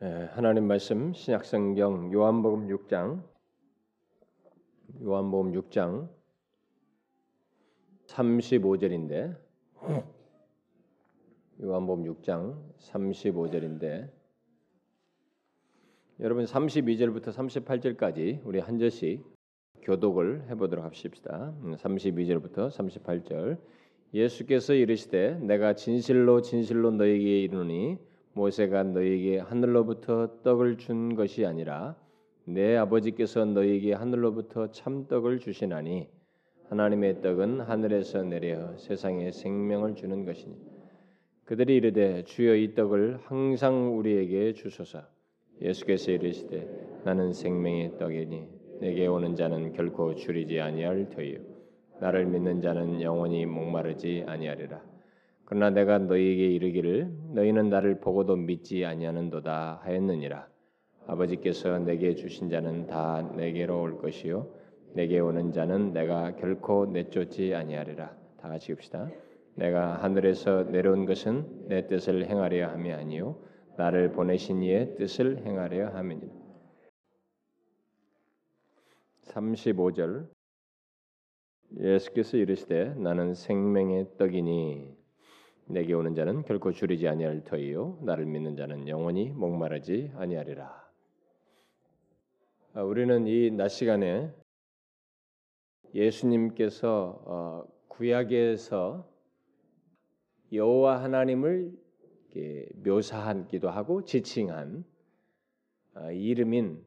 예, 하나님 말씀 신약성경 요한복음 6장. 요한복음 6장 35절인데. 요한복음 6장 35절인데. 여러분 32절부터 38절까지 우리 한 절씩 교독을 해 보도록 합시다. 32절부터 음, 38절. 예수께서 이르시되 내가 진실로 진실로 너에게 이르노니 모세가 너에게 하늘로부터 떡을 준 것이 아니라 내 아버지께서 너에게 하늘로부터 참떡을 주시나니 하나님의 떡은 하늘에서 내려 세상에 생명을 주는 것이니 그들이 이르되 주여 이 떡을 항상 우리에게 주소서. 예수께서 이르시되 나는 생명의 떡이니 내게 오는 자는 결코 줄이지 아니할 터이요 나를 믿는 자는 영원히 목마르지 아니하리라 그러나 내가 너희에게 이르기를 너희는 나를 보고도 믿지 아니하는도다 하였느니라. 아버지께서 내게 주신 자는 다 내게로 올 것이요 내게 오는 자는 내가 결코 내쫓지 아니하리라. 다 같이 읍시다. 내가 하늘에서 내려온 것은 내 뜻을 행하려 함이 아니요 나를 보내신 이의 뜻을 행하려 함이니라. 35절 예수께서 이르시되 나는 생명의 떡이니 내게 오는 자는 결코 줄이지 아니할 터이요 나를 믿는 자는 영원히 목마르지 아니하리라. 아, 우리는 이 낮 시간에 예수님께서 어, 구약에서 여호와 하나님을 묘사하기도 하고 지칭한 아, 이름인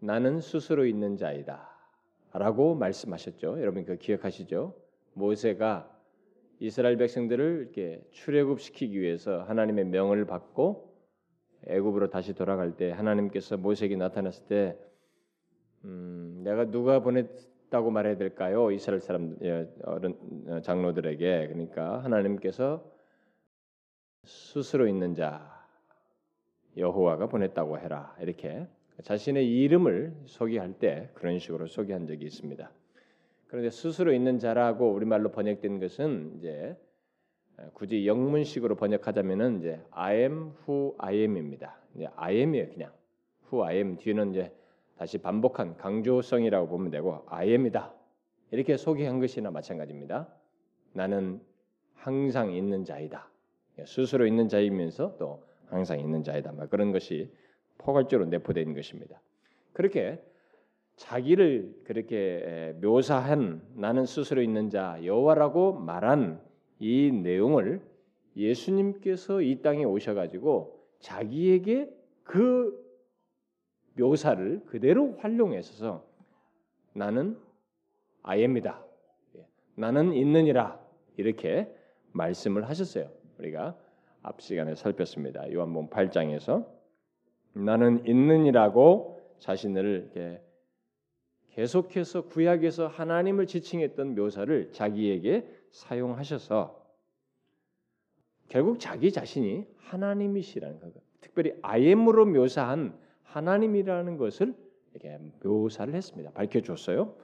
나는 스스로 있는 자이다라고 말씀하셨죠. 여러분 그 기억하시죠? 모세가 이스라엘 백성들을 이렇게 출애굽시키기 위해서 하나님의 명을 받고 애굽으로 다시 돌아갈 때 하나님께서 모세에게 나타났을 때 음, 내가 누가 보냈다고 말해야 될까요? 이스라엘 사람 예, 어른 어, 장로들에게 그러니까 하나님께서 스스로 있는 자 여호와가 보냈다고 해라 이렇게 자신의 이름을 소개할 때 그런 식으로 소개한 적이 있습니다. 그런데 스스로 있는 자라고 우리말로 번역된 것은 이제 굳이 영문식으로 번역하자면은 이제 I am who I am입니다. 이제 I am이에요, 그냥. who I am 뒤는 이제 다시 반복한 강조성이라고 보면 되고 I am이다. 이렇게 소개한 것이나 마찬가지입니다. 나는 항상 있는 자이다. 스스로 있는 자이면서 또 항상 있는 자이다. 그런 것이 포괄적으로 내포된 것입니다. 그렇게 자기를 그렇게 묘사한 나는 스스로 있는 자 여호와라고 말한 이 내용을 예수님께서 이 땅에 오셔가지고 자기에게 그 묘사를 그대로 활용해서 나는 아예입니다. 나는 있느니라 이렇게 말씀을 하셨어요. 우리가 앞 시간에 살폈습니다. 요한복음 8장에서 나는 있느니라고 자신을 이렇게 계속해서 구약에서 하나님을 지칭했던 묘사를 자기에게 사용하셔서 결국 자기 자신이 하나님이시라는 것, 특별히 아엠으로 묘사한 하나님이라는 것을 이렇게 묘사를 했습니다. 밝혀줬어요.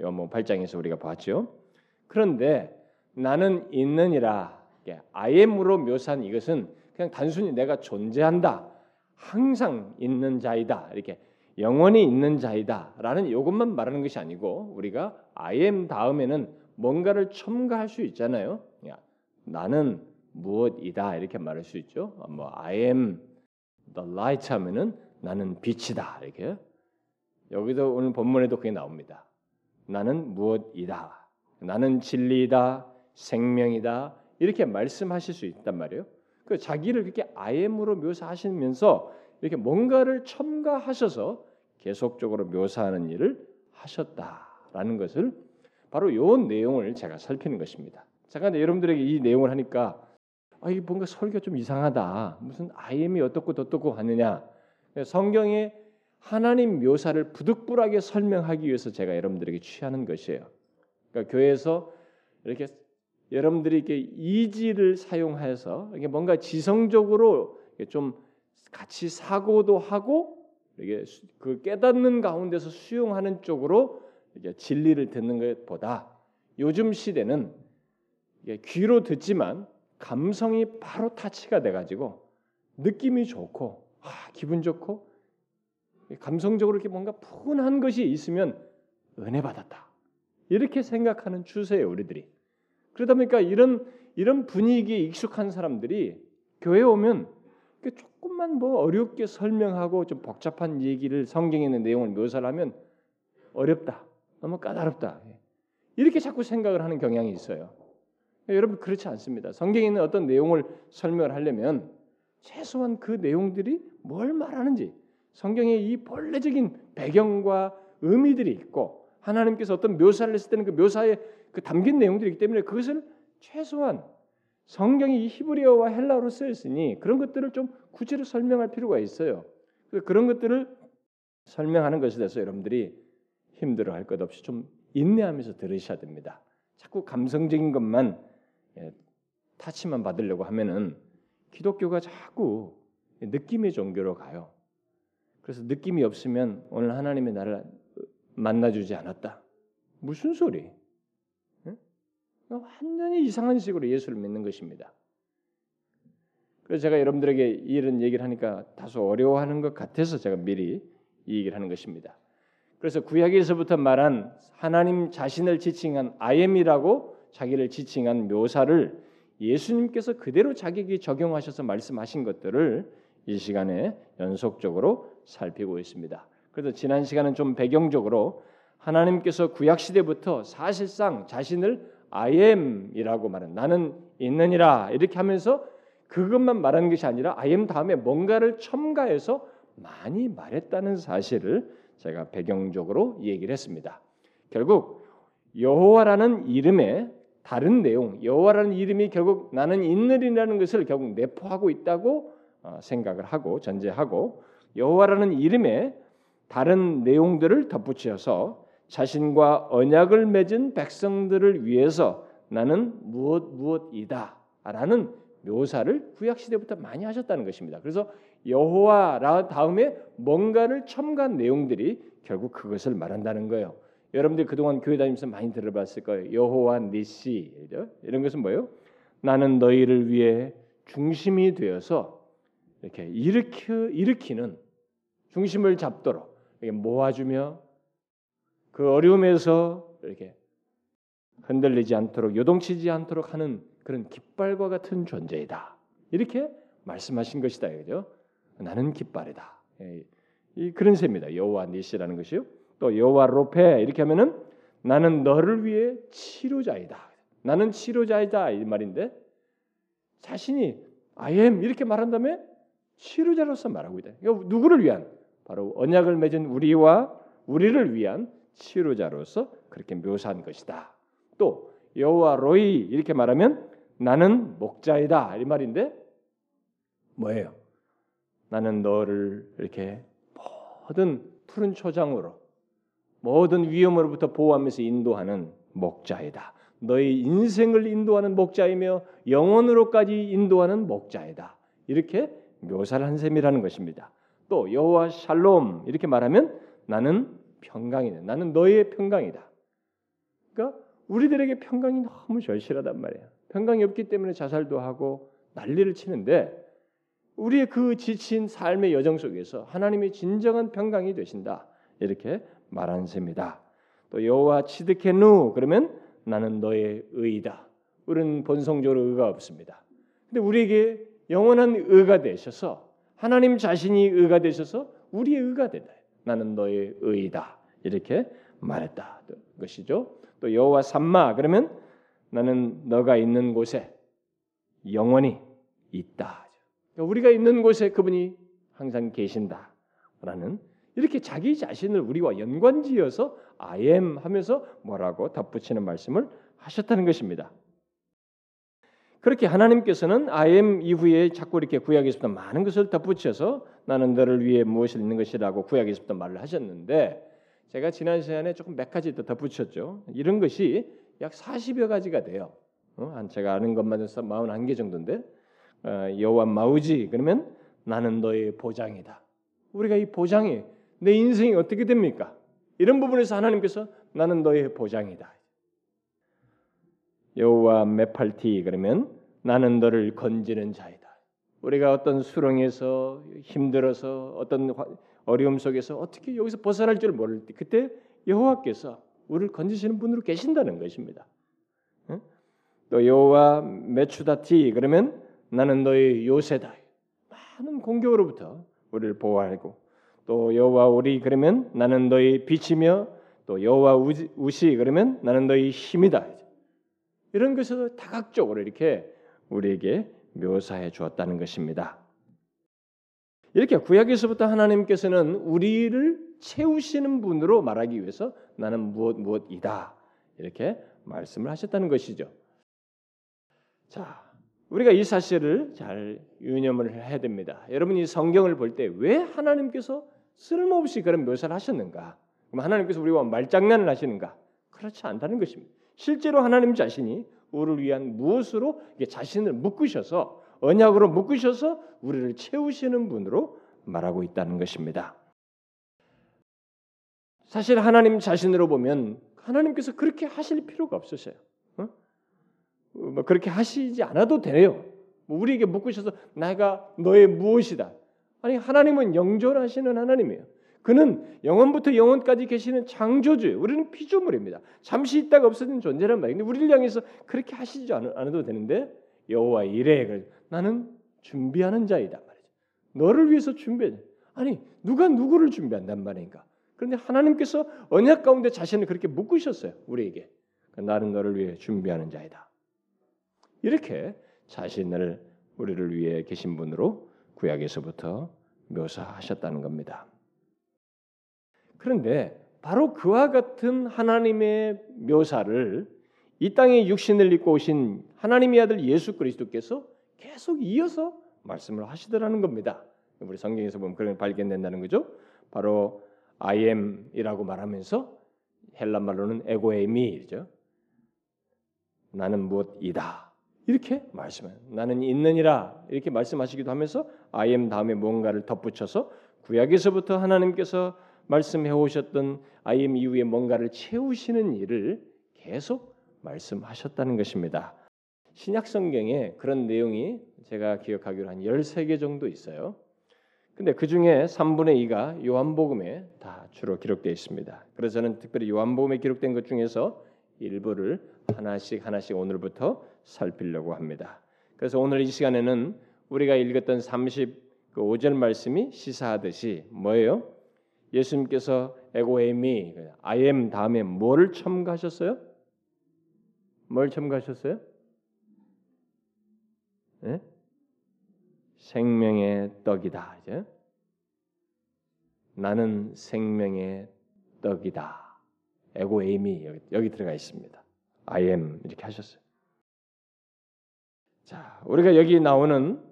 요한복 8장에서 우리가 봤죠. 그런데 나는 있느니라 아엠으로 묘사한 이것은 그냥 단순히 내가 존재한다, 항상 있는 자이다 이렇게 영원히 있는 자이다라는 이것만 말하는 것이 아니고 우리가 I am 다음에는 뭔가를 첨가할 수 있잖아요. 야, 나는 무엇이다 이렇게 말할 수 있죠. 뭐 I am the light 하면은 나는 빛이다 이렇게 여기도 오늘 본문에도 그게 나옵니다. 나는 무엇이다. 나는 진리이다. 생명이다. 이렇게 말씀하실 수 있단 말이에요. 그 자기를 그렇게 I am으로 묘사하시면서 이렇게 뭔가를 첨가하셔서 계속적으로 묘사하는 일을 하셨다라는 것을 바로 이 내용을 제가 살피는 것입니다. 잠깐 여러분들에게 이 내용을 하니까 아, 이 뭔가 설교 좀 이상하다. 무슨 아이엠이 어떻고 어떻고 하느냐. 성경에 하나님 묘사를 부득불하게 설명하기 위해서 제가 여러분들에게 취하는 것이에요. 그러니까 교회에서 이렇게 여러분들이 이렇게 이지를 사용해서 이게 뭔가 지성적으로 좀 같이 사고도 하고 이게 그 깨닫는 가운데서 수용하는 쪽으로 이게 진리를 듣는 것보다 요즘 시대는 귀로 듣지만 감성이 바로 타치가 돼가지고 느낌이 좋고 아, 기분 좋고 감성적으로 이렇게 뭔가 푸근한 것이 있으면 은혜 받았다. 이렇게 생각하는 추세예요, 우리들이. 그러다 보니까 이런 이런 분위기에 익숙한 사람들이 교회 오면 조금만 뭐 어렵게 설명하고 좀 복잡한 얘기를 성경에 있는 내용을 묘사를 하면 어렵다. 너무 까다롭다. 이렇게 자꾸 생각을 하는 경향이 있어요. 여러분 그렇지 않습니다. 성경에 있는 어떤 내용을 설명을 하려면 최소한 그 내용들이 뭘 말하는지 성경의 이 본래적인 배경과 의미들이 있고 하나님께서 어떤 묘사를 했을 때는 그 묘사에 그 담긴 내용들이기 때문에 그것을 최소한 성경이 히브리어와 헬라어로 쓰였으니 그런 것들을 좀 구체로 설명할 필요가 있어요. 그런 것들을 설명하는 것에 대해서 여러분들이 힘들어할 것 없이 좀 인내하면서 들으셔야 됩니다. 자꾸 감성적인 것만 예, 타치만 받으려고 하면은 기독교가 자꾸 느낌의 종교로 가요. 그래서 느낌이 없으면 오늘 하나님이 나를 만나주지 않았다. 무슨 소리? 완전히 이상한 식으로 예수를 믿는 것입니다. 그래서 제가 여러분들에게 이런 얘기를 하니까 다소 어려워하는 것 같아서 제가 미리 이 얘기를 하는 것입니다. 그래서 구약에서부터 말한 하나님 자신을 지칭한 아엠이라고 자기를 지칭한 묘사를 예수님께서 그대로 자기에게 적용하셔서 말씀하신 것들을 이 시간에 연속적으로 살피고 있습니다. 그래서 지난 시간은 좀 배경적으로 하나님께서 구약 시대부터 사실상 자신을 I am이라고 말한 나는 있느니라 이렇게 하면서 그것만 말하는 것이 아니라 I am 다음에 뭔가를 첨가해서 많이 말했다는 사실을 제가 배경적으로 얘기를 했습니다. 결국 여호와라는 이름의 다른 내용, 여호와라는 이름이 결국 나는 있느리라는 것을 결국 내포하고 있다고 어, 생각을 하고 전제하고 여호와라는 이름에 다른 내용들을 덧붙여서 자신과 언약을 맺은 백성들을 위해서 나는 무엇 무엇이다라는 묘사를 구약 시대부터 많이 하셨다는 것입니다. 그래서 여호와라 다음에 뭔가를 첨가한 내용들이 결국 그것을 말한다는 거예요. 여러분들 그동안 교회 다니면서 많이 들어봤을 거예요. 여호와 니시 이런 것은 뭐예요? 나는 너희를 위해 중심이 되어서 이렇게 일으키, 일으키는 중심을 잡도록 모아주며 그 어려움에서 이렇게 흔들리지 않도록 요동치지 않도록 하는 그런 깃발과 같은 존재이다. 이렇게 말씀하신 것이다. 그죠? 나는 깃발이다. 예, 이 그런 셈입니다. 여호와 니시라는 것이요. 또 여호와 로페 이렇게 하면은 나는 너를 위해 치료자이다. 나는 치료자이다 이 말인데 자신이 I am 이렇게 말한 다음에 치료자로서 말하고 있다. 이거 누구를 위한? 바로 언약을 맺은 우리와 우리를 위한 치료자로서 그렇게 묘사한 것이다. 또 여호와 로이 이렇게 말하면 나는 목자이다 이 말인데 뭐예요? 나는 너를 이렇게 모든 푸른 초장으로 모든 위험으로부터 보호하면서 인도하는 목자이다. 너의 인생을 인도하는 목자이며 영원으로까지 인도하는 목자이다. 이렇게 묘사를 한 셈이라는 것입니다. 또 여호와 샬롬 이렇게 말하면 나는 평강이다. 나는 너의 평강이다. 그러니까 우리들에게 평강이 너무 절실하단 말이야. 평강이 없기 때문에 자살도 하고 난리를 치는데 우리의 그 지친 삶의 여정 속에서 하나님의 진정한 평강이 되신다. 이렇게 말한 셈이다. 또 여호와 치드케누 그러면 나는 너의 의다. 우리는 본성적으로 의가 없습니다. 근데 우리에게 영원한 의가 되셔서 하나님 자신이 의가 되셔서 우리의 의가 된다. 나는 너의 의이다. 이렇게 말했다. 것이죠. 또 여호와 삼마 그러면 나는 너가 있는 곳에 영원히 있다. 그러니까 우리가 있는 곳에 그분이 항상 계신다라는 이렇게 자기 자신을 우리와 연관지어서 I am 하면서 뭐라고 덧붙이는 말씀을 하셨다는 것입니다. 그렇게 하나님께서는 am 이후에 자꾸 이렇게 구약에서부터 많은 것을 덧붙여서 나는 너를 위해 무엇을 있는 것이라고 구약에서부터 말을 하셨는데 제가 지난 시간에 조금 몇 가지 더 덧붙였죠. 이런 것이 약 40여 가지가 돼요. 어? 한 제가 아는 것만 해서 41개 정도인데 어, 여호와 마우지 그러면 나는 너의 보장이다. 우리가 이 보장이 내 인생이 어떻게 됩니까? 이런 부분에서 하나님께서 나는 너의 보장이다. 여호와 메팔티 그러면 나는 너를 건지는 자이다. 우리가 어떤 수렁에서 힘들어서 어떤 어려움 속에서 어떻게 여기서 벗어날 줄 모를 때 그때 여호와께서 우리를 건지시는 분으로 계신다는 것입니다. 또 여호와 메추다티 그러면 나는 너의 요새다. 많은 공격으로부터 우리를 보호하고 또 여호와 우리 그러면 나는 너의 빛이며 또 여호와 우시 그러면 나는 너의 힘이다. 이런 것을 다각적으로 이렇게 우리에게 묘사해 주었다는 것입니다. 이렇게 구약에서부터 하나님께서는 우리를 채우시는 분으로 말하기 위해서 나는 무엇 무엇이다 이렇게 말씀을 하셨다는 것이죠. 자, 우리가 이 사실을 잘 유념을 해야 됩니다. 여러분이 성경을 볼 때 왜 하나님께서 쓸모없이 그런 묘사를 하셨는가? 그럼 하나님께서 우리와 말장난을 하시는가? 그렇지 않다는 것입니다. 실제로 하나님 자신이 우리를 위한 무엇으로 자신을 묶으셔서 언약으로 묶으셔서 우리를 채우시는 분으로 말하고 있다는 것입니다. 사실 하나님 자신으로 보면 하나님께서 그렇게 하실 필요가 없으세요. 어? 뭐 그렇게 하시지 않아도 돼요. 뭐 우리에게 묶으셔서 내가 너의 무엇이다. 아니 하나님은 영존하시는 하나님이에요. 그는 영원부터 영원까지 계시는 창조주예요. 우리는 피조물입니다. 잠시 있다가 없어진 존재란 말이에요. 근데 우리를 향해서 그렇게 하시지 않아도 되는데 여호와 이래 나는 준비하는 자이다 말이죠. 너를 위해서 준비해. 아니 누가 누구를 준비한단 말인가? 그런데 하나님께서 언약 가운데 자신을 그렇게 묶으셨어요. 우리에게 나는 너를 위해 준비하는 자이다. 이렇게 자신을 우리를 위해 계신 분으로 구약에서부터 묘사하셨다는 겁니다. 그런데 바로 그와 같은 하나님의 묘사를 이 땅에 육신을 입고 오신 하나님의 아들 예수 그리스도께서 계속 이어서 말씀을 하시더라는 겁니다. 우리 성경에서 보면 그런 발견된다는 거죠. 바로 I am이라고 말하면서 헬란 말로는 에고에미죠. 나는 무엇이다. 이렇게 말씀해요. 나는 있느니라 이렇게 말씀하시기도 하면서 I am 다음에 뭔가를 덧붙여서 구약에서부터 하나님께서 말씀해 오셨던 아이엠 이후에 뭔가를 채우시는 일을 계속 말씀하셨다는 것입니다. 신약 성경에 그런 내용이 제가 기억하기로 한 13개 정도 있어요. 근데 그 중에 3분의 2가 요한복음에 다 주로 기록되어 있습니다. 그래서 저는 특별히 요한복음에 기록된 것 중에서 일부를 하나씩 하나씩 오늘부터 살피려고 합니다. 그래서 오늘 이 시간에는 우리가 읽었던 35절 그 말씀이 시사하듯이 뭐예요? 예수님께서 에고에미 아엠 다음에 뭘 첨가하셨어요? 뭘 첨가하셨어요? 네? 생명의 떡이다. 이제 나는 생명의 떡이다. 에고에미 여기, 여기 들어가 있습니다. I am 이렇게 하셨어요. 자, 우리가 여기 나오는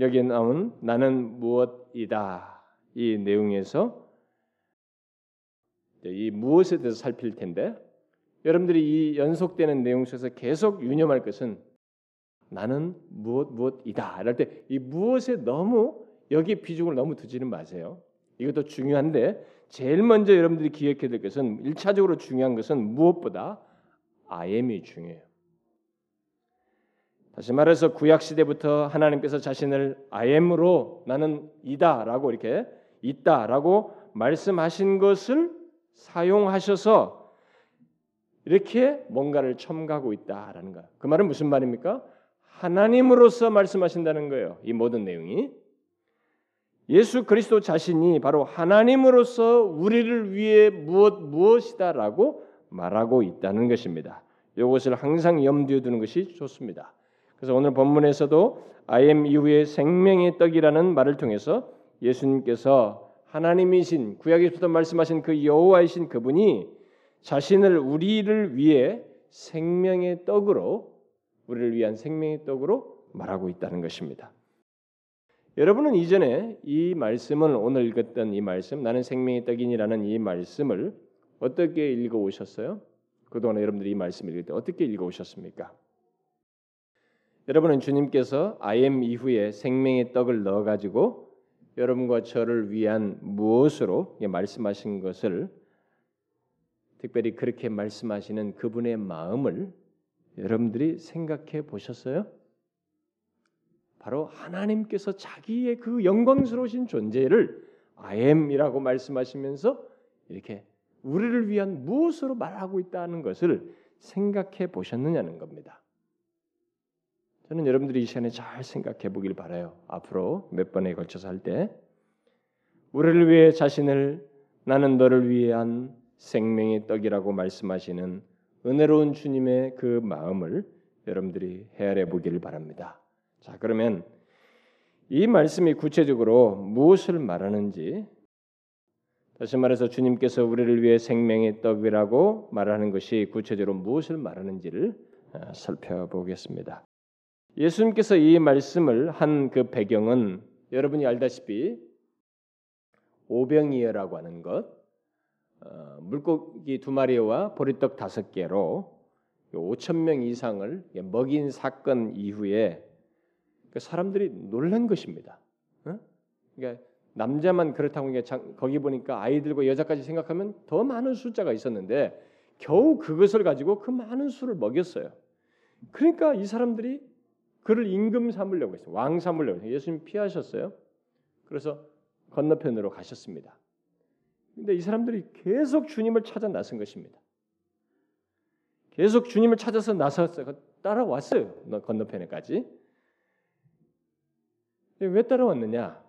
여기 나온 나는 무엇이다 이 내용에서 이 무엇에 대해서 살필 텐데 여러분들이 이 연속되는 내용 속에서 계속 유념할 것은 나는 무엇 무엇이다. 이럴 때 이 무엇에 너무 여기 비중을 너무 두지는 마세요. 이것도 중요한데 제일 먼저 여러분들이 기억해야 될 것은 일차적으로 중요한 것은 무엇보다 am이 중요해요. 다시 말해서 구약 시대부터 하나님께서 자신을 am으로 나는 이다라고 이렇게 있다라고 말씀하신 것을 사용하셔서 이렇게 뭔가를 첨가하고 있다라는 거. 그 말은 무슨 말입니까? 하나님으로서 말씀하신다는 거예요. 이 모든 내용이 예수 그리스도 자신이 바로 하나님으로서 우리를 위해 무엇 무엇이다라고 말하고 있다는 것입니다. 이것을 항상 염두에 두는 것이 좋습니다. 그래서 오늘 본문에서도 I am 이후에 생명의 떡이라는 말을 통해서 예수님께서 하나님이신 구약에서부터 말씀하신 그 여호와이신 그분이 자신을 우리를 위해 생명의 떡으로 우리를 위한 생명의 떡으로 말하고 있다는 것입니다. 여러분은 이전에 이 말씀을 오늘 읽었던 이 말씀 나는 생명의 떡이니라는 이 말씀을 어떻게 읽어 오셨어요? 그동안 여러분들이 이 말씀을 읽을 때 어떻게 읽어 오셨습니까? 여러분은 주님께서 am 이후에 생명의 떡을 넣어 가지고 여러분과 저를 위한 무엇으로 말씀하신 것을 특별히 그렇게 말씀하시는 그분의 마음을 여러분들이 생각해 보셨어요? 바로 하나님께서 자기의 그 영광스러우신 존재를 I am이라고 말씀하시면서 이렇게 우리를 위한 무엇으로 말하고 있다는 것을 생각해 보셨느냐는 겁니다. 저는 여러분들이 이 시간에 잘 생각해 보길 바라요. 앞으로 몇 번에 걸쳐서 할 때 우리를 위해 자신을 나는 너를 위한 생명의 떡이라고 말씀하시는 은혜로운 주님의 그 마음을 여러분들이 헤아려 보기를 바랍니다. 자, 그러면 이 말씀이 구체적으로 무엇을 말하는지 다시 말해서 주님께서 우리를 위해 생명의 떡이라고 말하는 것이 구체적으로 무엇을 말하는지를 아, 살펴보겠습니다. 예수님께서 이 말씀을 한 그 배경은 여러분이 알다시피 오병이어라고 하는 것, 어, 물고기 두 마리와 보리떡 다섯 개로 5천 명 이상을 먹인 사건 이후에 그 사람들이 놀란 것입니다. 어? 그러니까 남자만 그렇다고 거기 보니까 아이들과 여자까지 생각하면 더 많은 숫자가 있었는데 겨우 그것을 가지고 그 많은 수를 먹였어요. 그러니까 이 사람들이 그를 임금 삼으려고 했어요. 왕 삼으려고 했어요. 예수님 피하셨어요. 그래서 건너편으로 가셨습니다. 근데 이 사람들이 계속 주님을 찾아 나선 것입니다. 계속 주님을 찾아서 나섰어요. 따라왔어요. 건너편에까지. 왜 따라왔느냐?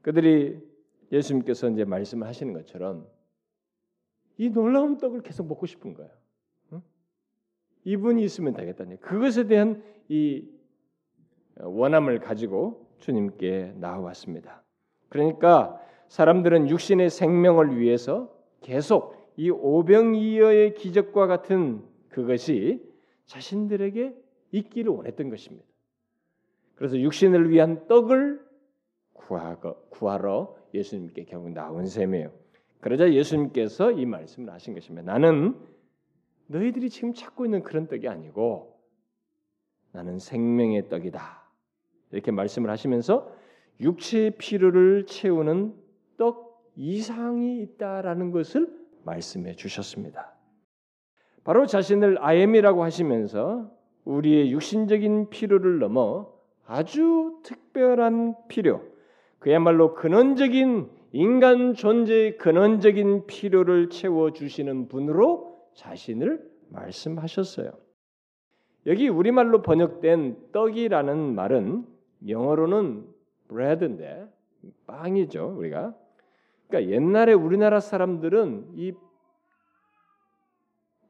그들이 예수님께서 이제 말씀을 하시는 것처럼 이 놀라운 떡을 계속 먹고 싶은 거예요. 응? 이분이 있으면 되겠다니. 그것에 대한 이 원함을 가지고 주님께 나와왔습니다. 그러니까 사람들은 육신의 생명을 위해서 계속 이 오병이어의 기적과 같은 그것이 자신들에게 있기를 원했던 것입니다. 그래서 육신을 위한 떡을 구하러 예수님께 결국 나온 셈이에요. 그러자 예수님께서 이 말씀을 하신 것입니다. 나는 너희들이 지금 찾고 있는 그런 떡이 아니고 나는 생명의 떡이다. 이렇게 말씀을 하시면서 육체의 필요를 채우는 떡 이상이 있다라는 것을 말씀해 주셨습니다. 바로 자신을 아엠이라고 하시면서 우리의 육신적인 필요를 넘어 아주 특별한 필요, 그야말로 근원적인 인간 존재의 근원적인 필요를 채워 주시는 분으로 자신을 말씀하셨어요. 여기 우리말로 번역된 떡이라는 말은 영어로는 bread인데 빵이죠, 우리가. 그러니까 옛날에 우리나라 사람들은 이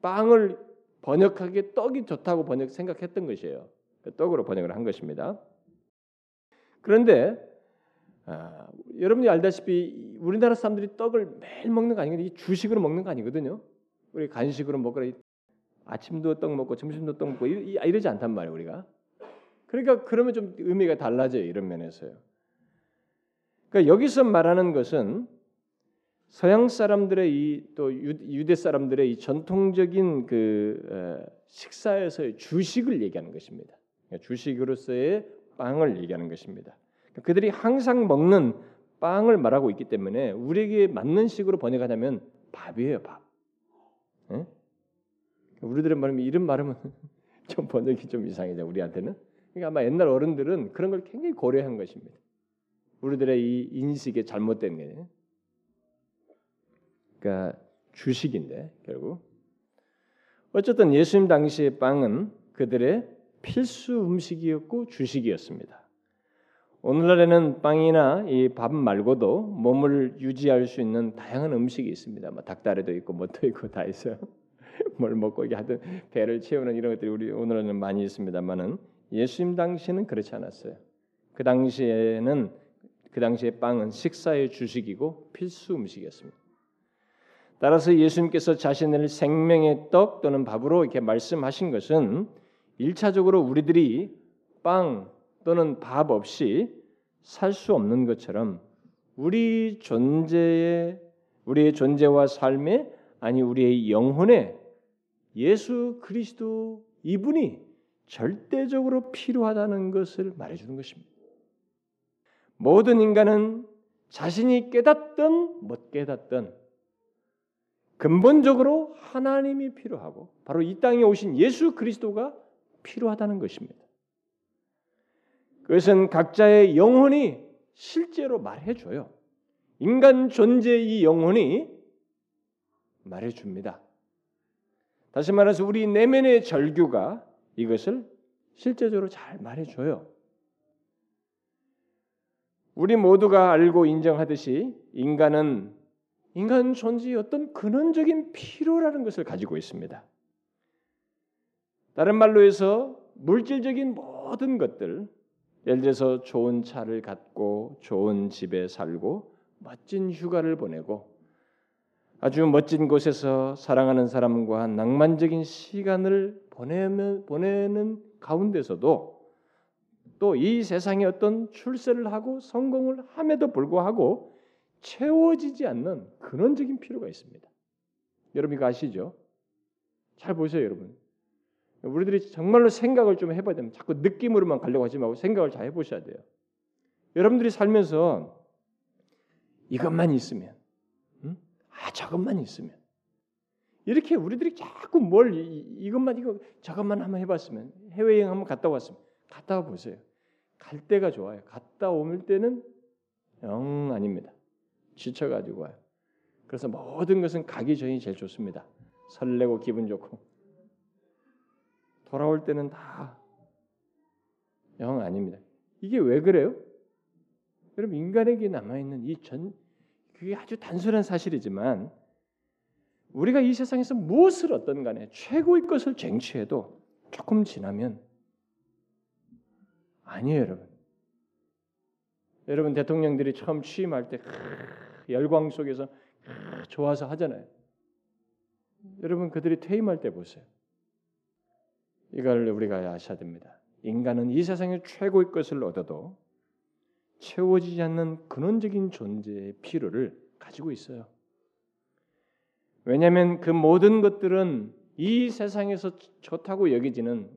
빵을 번역하기에 떡이 좋다고 번역 생각했던 것이에요. 떡으로 번역을 한 것입니다. 그런데 아, 여러분이 알다시피 우리나라 사람들이 떡을 매일 먹는 거 아니거든요. 주식으로 먹는 거 아니거든요. 우리 간식으로 먹거나 아침도 떡 먹고 점심도 떡 먹고 이러 지 않단 말이에요. 우리가. 그러니까 그러면 좀 의미가 달라져요. 이런 면에서요. 그러니까 여기서 말하는 것은 서양 사람들의 이 또 유대 사람들의 이 전통적인 그 식사에서의 주식을 얘기하는 것입니다. 그러니까 주식으로서의 빵을 얘기하는 것입니다. 그들이 항상 먹는 빵을 말하고 있기 때문에 우리에게 맞는 식으로 번역하자면 밥이에요, 밥. 예? 우리들은 말하면 이런 말하면 좀 번역이 좀 이상해져 우리한테는. 그러니까 아마 옛날 어른들은 그런 걸 굉장히 고려한 것입니다. 우리들의 이 인식에 잘못된 게. 그러니까 주식인데 결국 어쨌든 예수님 당시의 빵은 그들의 필수 음식이었고 주식이었습니다. 오늘날에는 빵이나 이 밥 말고도 몸을 유지할 수 있는 다양한 음식이 있습니다. 뭐 닭다리도 있고 뭐도 있고 다 있어요. 뭘 먹고 이게 하든 배를 채우는 이런 것들이 우리 오늘은 많이 있습니다만은 예수님 당시에는 그렇지 않았어요. 그 당시에는 그 당시의 빵은 식사의 주식이고 필수 음식이었습니다. 따라서 예수님께서 자신을 생명의 떡 또는 밥으로 이렇게 말씀하신 것은 일차적으로 우리들이 빵 또는 밥 없이 살 수 없는 것처럼 우리 존재의 우리의 존재와 삶에 아니 우리의 영혼에 예수 그리스도 이분이 절대적으로 필요하다는 것을 말해주는 것입니다. 모든 인간은 자신이 깨닫든 못 깨닫든 근본적으로 하나님이 필요하고 바로 이 땅에 오신 예수 그리스도가 필요하다는 것입니다. 그것은 각자의 영혼이 실제로 말해줘요. 인간 존재의 이 영혼이 말해줍니다. 다시 말해서 우리 내면의 절규가 이것을 실제적으로 잘 말해줘요. 우리 모두가 알고 인정하듯이 인간은 인간 존재의 어떤 근원적인 필요라는 것을 가지고 있습니다. 다른 말로 해서 물질적인 모든 것들, 예를 들어서 좋은 차를 갖고 좋은 집에 살고 멋진 휴가를 보내고 아주 멋진 곳에서 사랑하는 사람과 낭만적인 시간을 보내면, 보내는 가운데서도 또 이 세상에 어떤 출세를 하고 성공을 함에도 불구하고 채워지지 않는 근원적인 필요가 있습니다. 여러분 이거 아시죠? 잘 보세요, 여러분. 우리들이 정말로 생각을 좀 해봐야 됩니다. 자꾸 느낌으로만 가려고 하지 말고 생각을 잘 해보셔야 돼요. 여러분들이 살면서 이것만 있으면, 저것만 있으면, 이렇게 우리들이 자꾸 뭘 이, 것만 이거 저것만 한번 해봤으면 해외여행 한번 갔다 왔으면 갔다 와 보세요. 갈 때가 좋아요. 갔다 올 때는 영 아닙니다. 지쳐가지고 와요. 그래서 모든 것은 가기 전이 제일 좋습니다. 설레고 기분 좋고 돌아올 때는 다 영 아닙니다. 이게 왜 그래요? 여러분 인간에게 남아 있는 이 전 그게 아주 단순한 사실이지만 우리가 이 세상에서 무엇을 어떤 간에 최고의 것을 쟁취해도 조금 지나면 아니에요, 여러분. 여러분 대통령들이 처음 취임할 때 열광 속에서 좋아서 하잖아요. 여러분 그들이 퇴임할 때 보세요. 이걸 우리가 아셔야 됩니다. 인간은 이 세상의 최고의 것을 얻어도 채워지지 않는 근원적인 존재의 필요를 가지고 있어요. 왜냐하면 그 모든 것들은 이 세상에서 좋다고 여기지는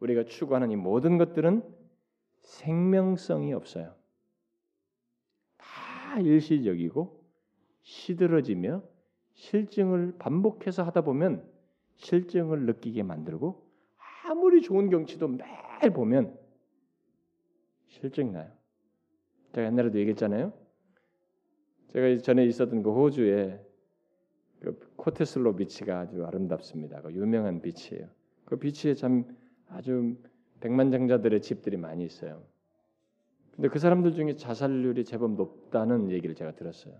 우리가 추구하는 이 모든 것들은 생명성이 없어요. 다 일시적이고 시들어지며 실증을 반복해서 하다 보면 실증을 느끼게 만들고 아무리 좋은 경치도 매일 보면 실증 나요. 제가 옛날에도 얘기했잖아요. 제가 전에 있었던 그 호주에 그 코테슬로 비치가 아주 아름답습니다. 그 유명한 비치예요. 그 비치에 참 아주 백만장자들의 집들이 많이 있어요. 근데 그 사람들 중에 자살률이 제법 높다는 얘기를 제가 들었어요.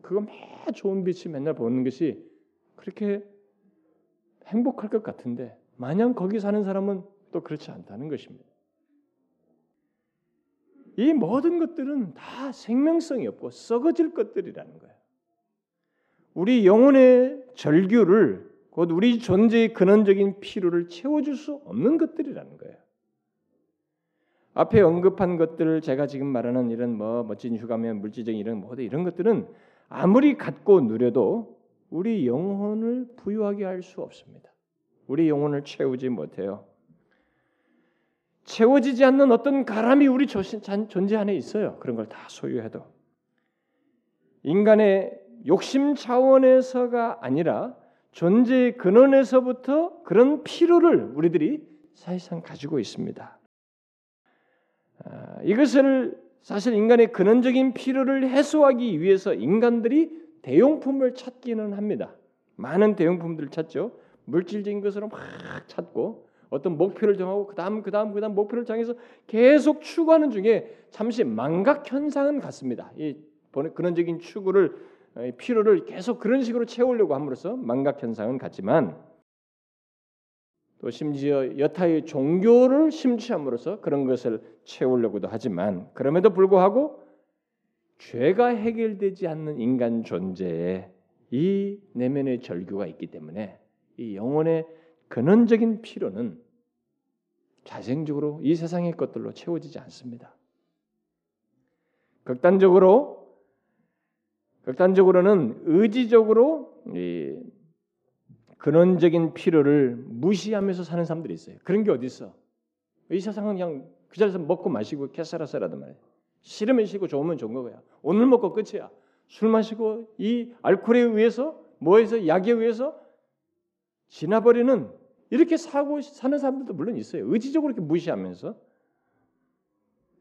그거 매 좋은 빛이 맨날 보는 것이 그렇게 행복할 것 같은데 마냥 거기 사는 사람은 또 그렇지 않다는 것입니다. 이 모든 것들은 다 생명성이 없고 썩어질 것들이라는 거예요. 우리 영혼의 절규를 곧 우리 존재의 근원적인 필요를 채워줄 수 없는 것들이라는 거예요. 앞에 언급한 것들을 제가 지금 말하는 이런 뭐 멋진 휴가며 물질적인 이런 모든 이런 것들은 아무리 갖고 누려도 우리 영혼을 부유하게 할 수 없습니다. 우리 영혼을 채우지 못해요. 채워지지 않는 어떤 가람이 우리 존재 안에 있어요. 그런 걸 다 소유해도 인간의 욕심 차원에서가 아니라 존재의 근원에서부터 그런 필요를 우리들이 사실상 가지고 있습니다. 아, 이것을 사실 인간의 근원적인 필요를 해소하기 위해서 인간들이 대용품을 찾기는 합니다. 많은 대용품들을 찾죠. 물질적인 것으로 막 찾고 어떤 목표를 정하고 그다음 그다음 그다음 목표를 정해서 계속 추구하는 중에 잠시 망각 현상은 같습니다. 이 근원적인 추구를 필요를 계속 그런 식으로 채우려고 함으로써 망각 현상은 같지만 또 심지어 여타의 종교를 심취함으로써 그런 것을 채우려고도 하지만 그럼에도 불구하고 죄가 해결되지 않는 인간 존재에 이 내면의 절규가 있기 때문에 이 영혼의 근원적인 필요는 자생적으로 이 세상의 것들로 채워지지 않습니다. 극단적으로 극단적으로는 의지적으로 이 근원적인 필요를 무시하면서 사는 사람들이 있어요. 그런 게 어디 있어? 이 세상은 그냥 그 자리에서 먹고 마시고 캐사라사라도 말이야. 싫으면 싫고 좋으면 좋은 거야. 오늘 먹고 끝이야. 술 마시고 이 알코올에 의해서 뭐에서 약에 의해서 지나버리는 이렇게 사고 사는 사람들도 물론 있어요. 의지적으로 이렇게 무시하면서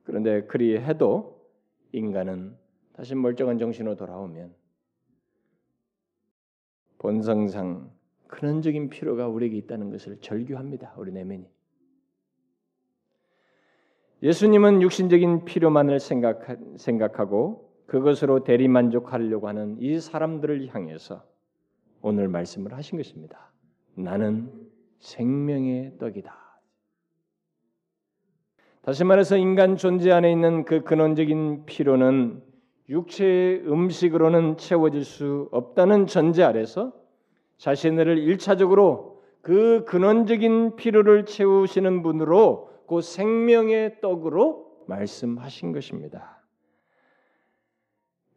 그런데 그리해도 인간은 다시 멀쩡한 정신으로 돌아오면 본성상 근원적인 필요가 우리에게 있다는 것을 절규합니다. 우리 내면이. 예수님은 육신적인 필요만을 생각하, 생각하고 그것으로 대리 만족하려고 하는 이 사람들을 향해서 오늘 말씀을 하신 것입니다. 나는 생명의 떡이다. 다시 말해서 인간 존재 안에 있는 그 근원적인 필요는 육체의 음식으로는 채워질 수 없다는 전제 아래서 자신을 일차적으로 그 근원적인 필요를 채우시는 분으로 그 생명의 떡으로 말씀하신 것입니다.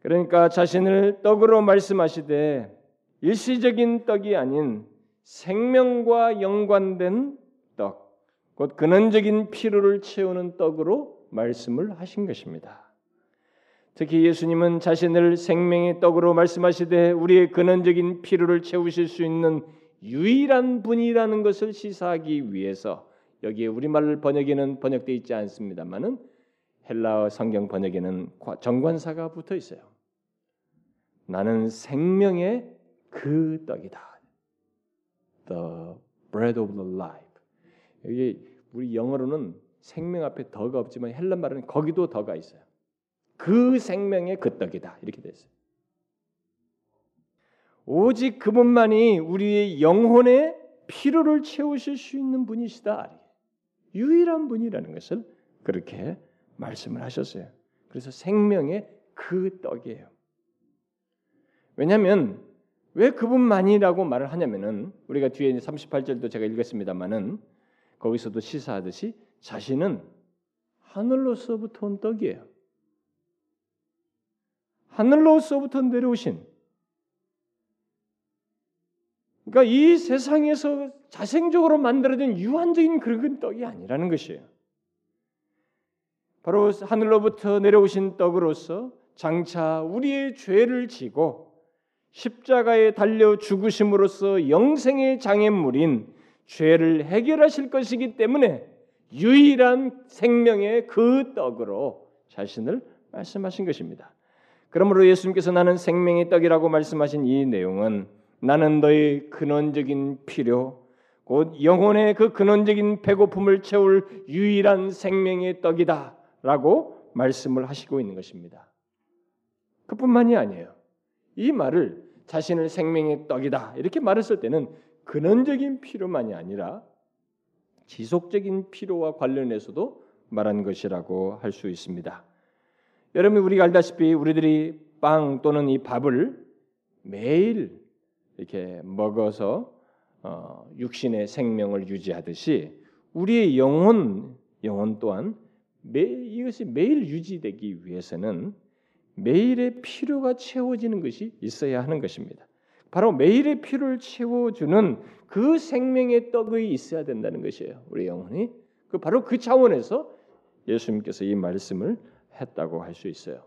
그러니까 자신을 떡으로 말씀하시되 일시적인 떡이 아닌 생명과 연관된 떡, 곧 근원적인 필요를 채우는 떡으로 말씀을 하신 것입니다. 특히 예수님은 자신을 생명의 떡으로 말씀하시되 우리의 근원적인 필요를 채우실 수 있는 유일한 분이라는 것을 시사하기 위해서 여기에 우리말 번역에는 번역되어 있지 않습니다만은 헬라어 성경 번역에는 정관사가 붙어 있어요. 나는 생명의 그 떡이다. The bread of the life. 여기 우리 영어로는 생명 앞에 더가 없지만 헬라 말은 거기도 더가 있어요. 그 생명의 그 떡이다. 이렇게 됐어요. 오직 그분만이 우리의 영혼의 필요를 채우실 수 있는 분이시다. 유일한 분이라는 것을 그렇게 말씀을 하셨어요. 그래서 생명의 그 떡이에요. 왜냐하면 왜 그분만이라고 말을 하냐면은 우리가 뒤에 38절도 제가 읽었습니다만은 거기서도 시사하듯이 자신은 하늘로서부터 온 떡이에요. 하늘로서부터 내려오신 그러니까 이 세상에서 자생적으로 만들어진 유한적인 그런 떡이 아니라는 것이에요. 바로 하늘로부터 내려오신 떡으로서 장차 우리의 죄를 지고 십자가에 달려 죽으심으로써 영생의 장애물인 죄를 해결하실 것이기 때문에 유일한 생명의 그 떡으로 자신을 말씀하신 것입니다. 그러므로 예수님께서 나는 생명의 떡이라고 말씀하신 이 내용은 나는 너의 근원적인 필요, 곧 영혼의 그 근원적인 배고픔을 채울 유일한 생명의 떡이다라고 말씀을 하시고 있는 것입니다. 그뿐만이 아니에요. 이 말을 자신을 생명의 떡이다 이렇게 말했을 때는 근원적인 필요만이 아니라 지속적인 필요와 관련해서도 말한 것이라고 할 수 있습니다. 여러분 우리가 알다시피 우리들이 빵 또는 이 밥을 매일 이렇게 먹어서 어, 육신의 생명을 유지하듯이 우리의 영혼 영혼 또한 매, 이것이 매일 유지되기 위해서는 매일의 필요가 채워지는 것이 있어야 하는 것입니다. 바로 매일의 필요를 채워주는 그 생명의 떡이 있어야 된다는 것이에요. 우리 영혼이 그 바로 그 차원에서 예수님께서 이 말씀을 했다고 할 수 있어요.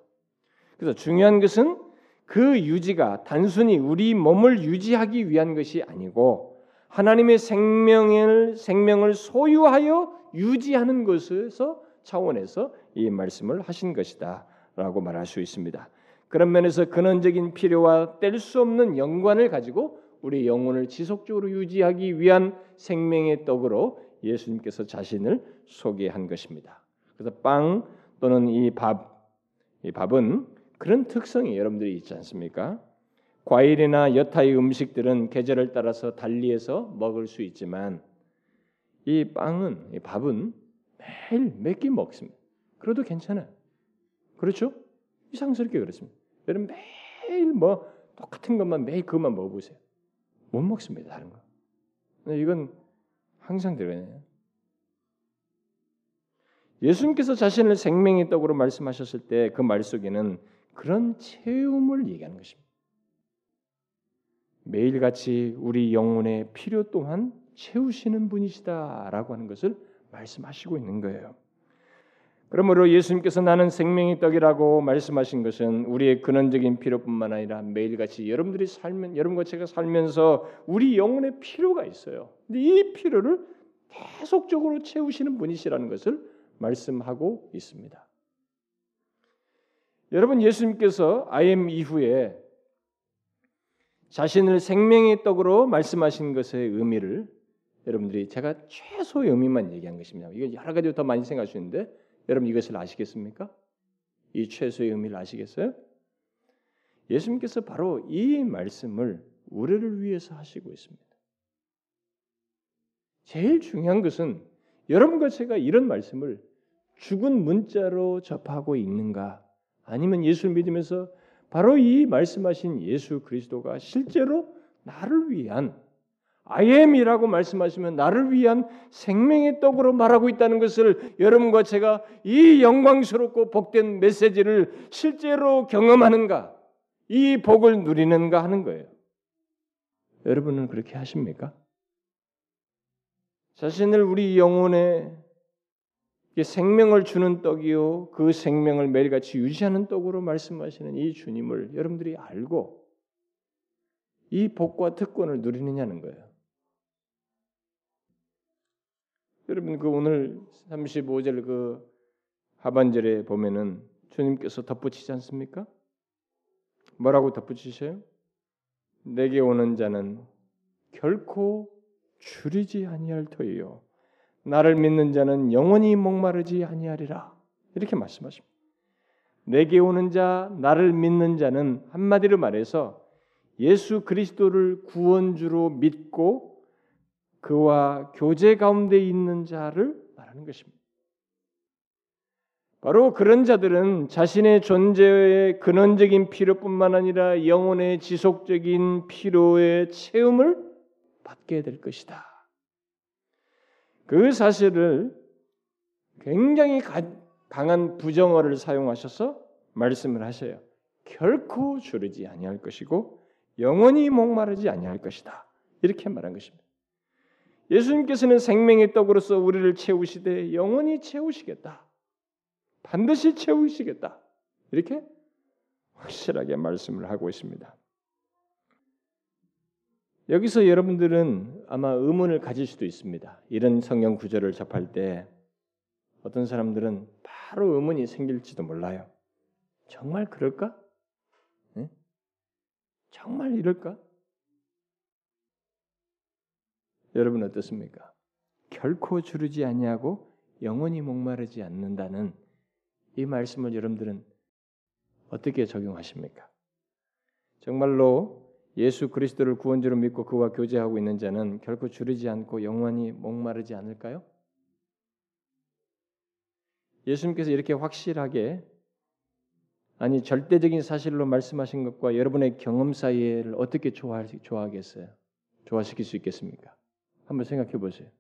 그래서 중요한 것은 그 유지가 단순히 우리 몸을 유지하기 위한 것이 아니고 하나님의 생명을 생명을 소유하여 유지하는 것에서 차원에서 이 말씀을 하신 것이다 라고 말할 수 있습니다. 그런 면에서 근원적인 필요와 뗄 수 없는 연관을 가지고 우리 영혼을 지속적으로 유지하기 위한 생명의 떡으로 예수님께서 자신을 소개한 것입니다. 그래서 빵 또는 이 밥, 이 밥은 그런 특성이 여러분들이 있지 않습니까? 과일이나 여타의 음식들은 계절을 따라서 달리해서 먹을 수 있지만 이 빵은 이 밥은 매일 몇 끼 먹습니다. 그래도 괜찮아요. 그렇죠? 이상스럽게 그렇습니다. 여러분 매일 뭐 똑같은 것만 매일 그것만 먹어보세요. 못 먹습니다. 다른 거. 이건 항상 들어가요. 예수님께서 자신을 생명의 떡으로 말씀하셨을 때 그 말 속에는 그런 체험을 얘기하는 것입니다. 매일같이 우리 영혼의 필요 또한 채우시는 분이시다라고 하는 것을 말씀하시고 있는 거예요. 그러므로 예수님께서 나는 생명의 떡이라고 말씀하신 것은 우리의 근원적인 필요뿐만 아니라 매일같이 여러분들이 살면 여러분과 제가 살면서 우리 영혼의 필요가 있어요. 근데 이 필요를 계속적으로 채우시는 분이시라는 것을 말씀하고 있습니다. 여러분 예수님께서 아엠 이후에 자신을 생명의 떡으로 말씀하신 것의 의미를 여러분들이 제가 최소의 의미만 얘기한 것입니다. 이거 여러 가지 더 많이 있는데 여러분 이것을 아시겠습니까? 이 최소의 의미를 아시겠어요? 예수님께서 바로 이 말씀을 우리를 위해서 하시고 있습니다. 제일 중요한 것은 여러분과 제가 이런 말씀을 죽은 문자로 접하고 있는가 아니면 예수를 믿으면서 바로 이 말씀하신 예수 그리스도가 실제로 나를 위한 아엠이라고 말씀하시면 나를 위한 생명의 떡으로 말하고 있다는 것을 여러분과 제가 이 영광스럽고 복된 메시지를 실제로 경험하는가, 이 복을 누리는가 하는 거예요. 여러분은 그렇게 하십니까? 자신을 우리 영혼에 생명을 주는 떡이요, 그 생명을 매일같이 유지하는 떡으로 말씀하시는 이 주님을 여러분들이 알고 이 복과 특권을 누리느냐는 거예요. 여러분 그 오늘 35절 그 하반절에 보면은 주님께서 덧붙이지 않습니까? 뭐라고 덧붙이셔요? 내게 오는 자는 결코 줄이지 아니할 터이요 나를 믿는 자는 영원히 목마르지 아니하리라 이렇게 말씀하십니다. 내게 오는 자 나를 믿는 자는 한마디로 말해서 예수 그리스도를 구원주로 믿고 그와 교제 가운데 있는 자를 말하는 것입니다. 바로 그런 자들은 자신의 존재의 근원적인 필요뿐만 아니라 영혼의 지속적인 필요의 체험을 받게 될 것이다. 그 사실을 굉장히 강한 부정어를 사용하셔서 말씀을 하셔요. 결코 주르지 아니할 것이고 영원히 목마르지 아니할 것이다. 이렇게 말한 것입니다. 예수님께서는 생명의 떡으로서 우리를 채우시되 영원히 채우시겠다. 반드시 채우시겠다. 이렇게 확실하게 말씀을 하고 있습니다. 여기서 여러분들은 아마 의문을 가질 수도 있습니다. 이런 성경 구절을 접할 때 어떤 사람들은 바로 의문이 생길지도 몰라요. 정말 그럴까? 네? 정말 이럴까? 여러분 어떻습니까? 결코 주르지 아니하고 영원히 목마르지 않는다는 이 말씀을 여러분들은 어떻게 적용하십니까? 정말로 예수 그리스도를 구원주로 믿고 그와 교제하고 있는 자는 결코 주르지 않고 영원히 목마르지 않을까요? 예수님께서 이렇게 확실하게 아니 절대적인 사실로 말씀하신 것과 여러분의 경험 사이를 어떻게 좋아하겠어요? 좋아시킬 수 있겠습니까? 한번 생각해 보세요.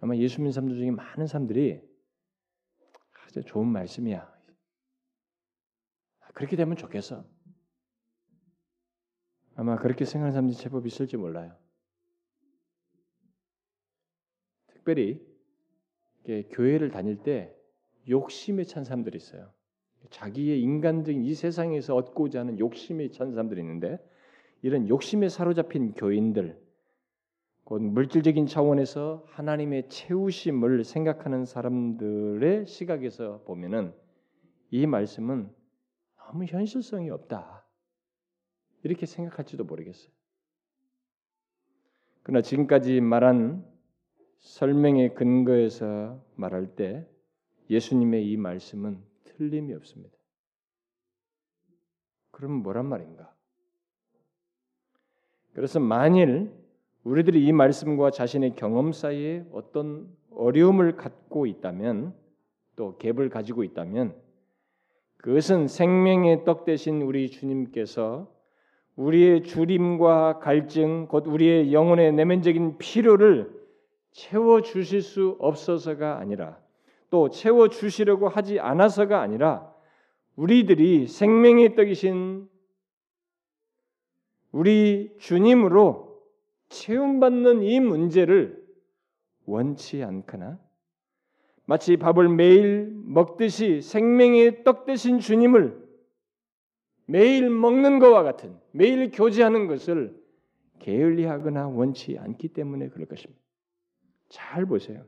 아마 예수 믿는 사람들 중에 많은 사람들이 아주 좋은 말씀이야. 그렇게 되면 좋겠어. 아마 그렇게 생각하는 사람들이 제법 있을지 몰라요. 특별히 교회를 다닐 때 욕심에 찬 사람들이 있어요. 자기의 인간적인 이 세상에서 얻고자 하는 욕심에 찬 사람들이 있는데 이런 욕심에 사로잡힌 교인들, 곧 물질적인 차원에서 하나님의 채우심을 생각하는 사람들의 시각에서 보면은 이 말씀은 너무 현실성이 없다. 이렇게 생각할지도 모르겠어요. 그러나 지금까지 말한 설명의 근거에서 말할 때 예수님의 이 말씀은 틀림이 없습니다. 그럼 뭐란 말인가? 그래서 만일 우리들이 이 말씀과 자신의 경험 사이에 어떤 어려움을 갖고 있다면 또 갭을 가지고 있다면 그것은 생명의 떡 대신 우리 주님께서 우리의 주림과 갈증, 곧 우리의 영혼의 내면적인 필요를 채워 주실 수 없어서가 아니라 또 채워 주시려고 하지 않아서가 아니라 우리들이 생명의 떡이신 우리 주님으로 채움받는 이 문제를 원치 않거나 마치 밥을 매일 먹듯이 생명의 떡 대신 주님을 매일 먹는 것과 같은 매일 교제하는 것을 게을리하거나 원치 않기 때문에 그럴 것입니다. 잘 보세요.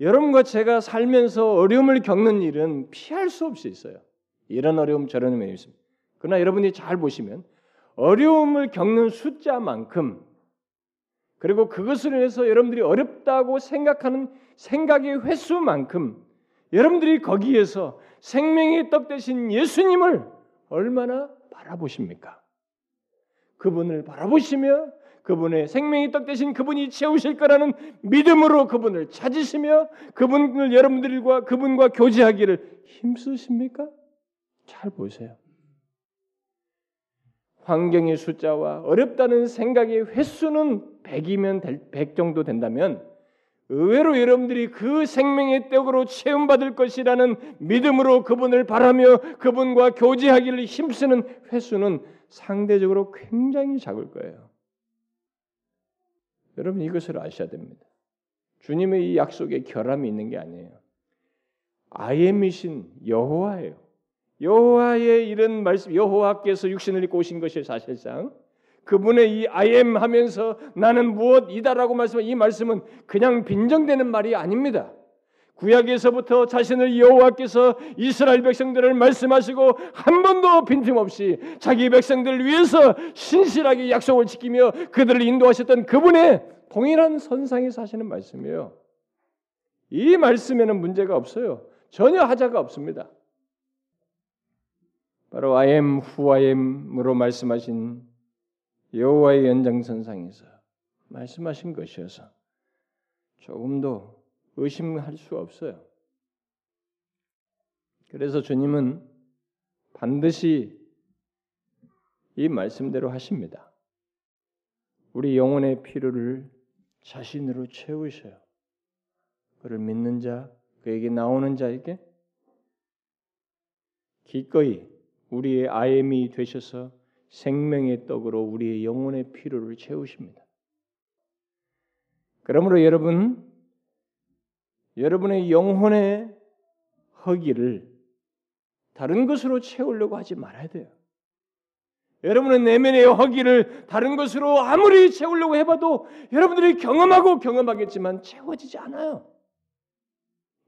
여러분과 제가 살면서 어려움을 겪는 일은 피할 수 없이 있어요. 이런 어려움 저런 어려움이 있습니다. 그러나 여러분이 잘 보시면 어려움을 겪는 숫자만큼 그리고 그것을 위해서 여러분들이 어렵다고 생각하는 생각의 횟수만큼 여러분들이 거기에서 생명의 떡 대신 예수님을 얼마나 바라보십니까? 그분을 바라보시며 그분의 생명의 떡 대신 그분이 채우실 거라는 믿음으로 그분을 찾으시며 그분을 여러분들과 그분과 교제하기를 힘쓰십니까? 잘 보세요. 환경의 숫자와 어렵다는 생각의 횟수는 100이면 100 정도 된다면 의외로 여러분들이 그 생명의 떡으로 체험받을 것이라는 믿음으로 그분을 바라며 그분과 교제하기를 힘쓰는 횟수는 상대적으로 굉장히 작을 거예요. 여러분 이것을 아셔야 됩니다. 주님의 이 약속에 결함이 있는 게 아니에요. 아엠이신 여호와예요. 여호와의 이런 말씀, 여호와께서 육신을 입고 오신 것이 사실상 그분의 이 I am 하면서 나는 무엇이다라고 말씀한 이 말씀은 그냥 빈정되는 말이 아닙니다. 구약에서부터 자신을 여호와께서 이스라엘 백성들을 말씀하시고 한 번도 빈틈없이 자기 백성들을 위해서 신실하게 약속을 지키며 그들을 인도하셨던 그분의 동일한 선상에 사시는 말씀이에요. 이 말씀에는 문제가 없어요. 전혀 하자가 없습니다. 바로 I am who I am으로 말씀하신 여호와의 연장선상에서 말씀하신 것이어서 조금도 의심할 수 없어요. 그래서 주님은 반드시 이 말씀대로 하십니다. 우리 영혼의 필요를 자신으로 채우셔요. 그를 믿는 자, 그에게 나오는 자에게 기꺼이 우리의 아엠이 되셔서 생명의 떡으로 우리의 영혼의 필요를 채우십니다. 그러므로 여러분, 여러분의 영혼의 허기를 다른 것으로 채우려고 하지 말아야 돼요. 여러분의 내면의 허기를 다른 것으로 아무리 채우려고 해봐도 여러분들이 경험하고 경험하겠지만 채워지지 않아요.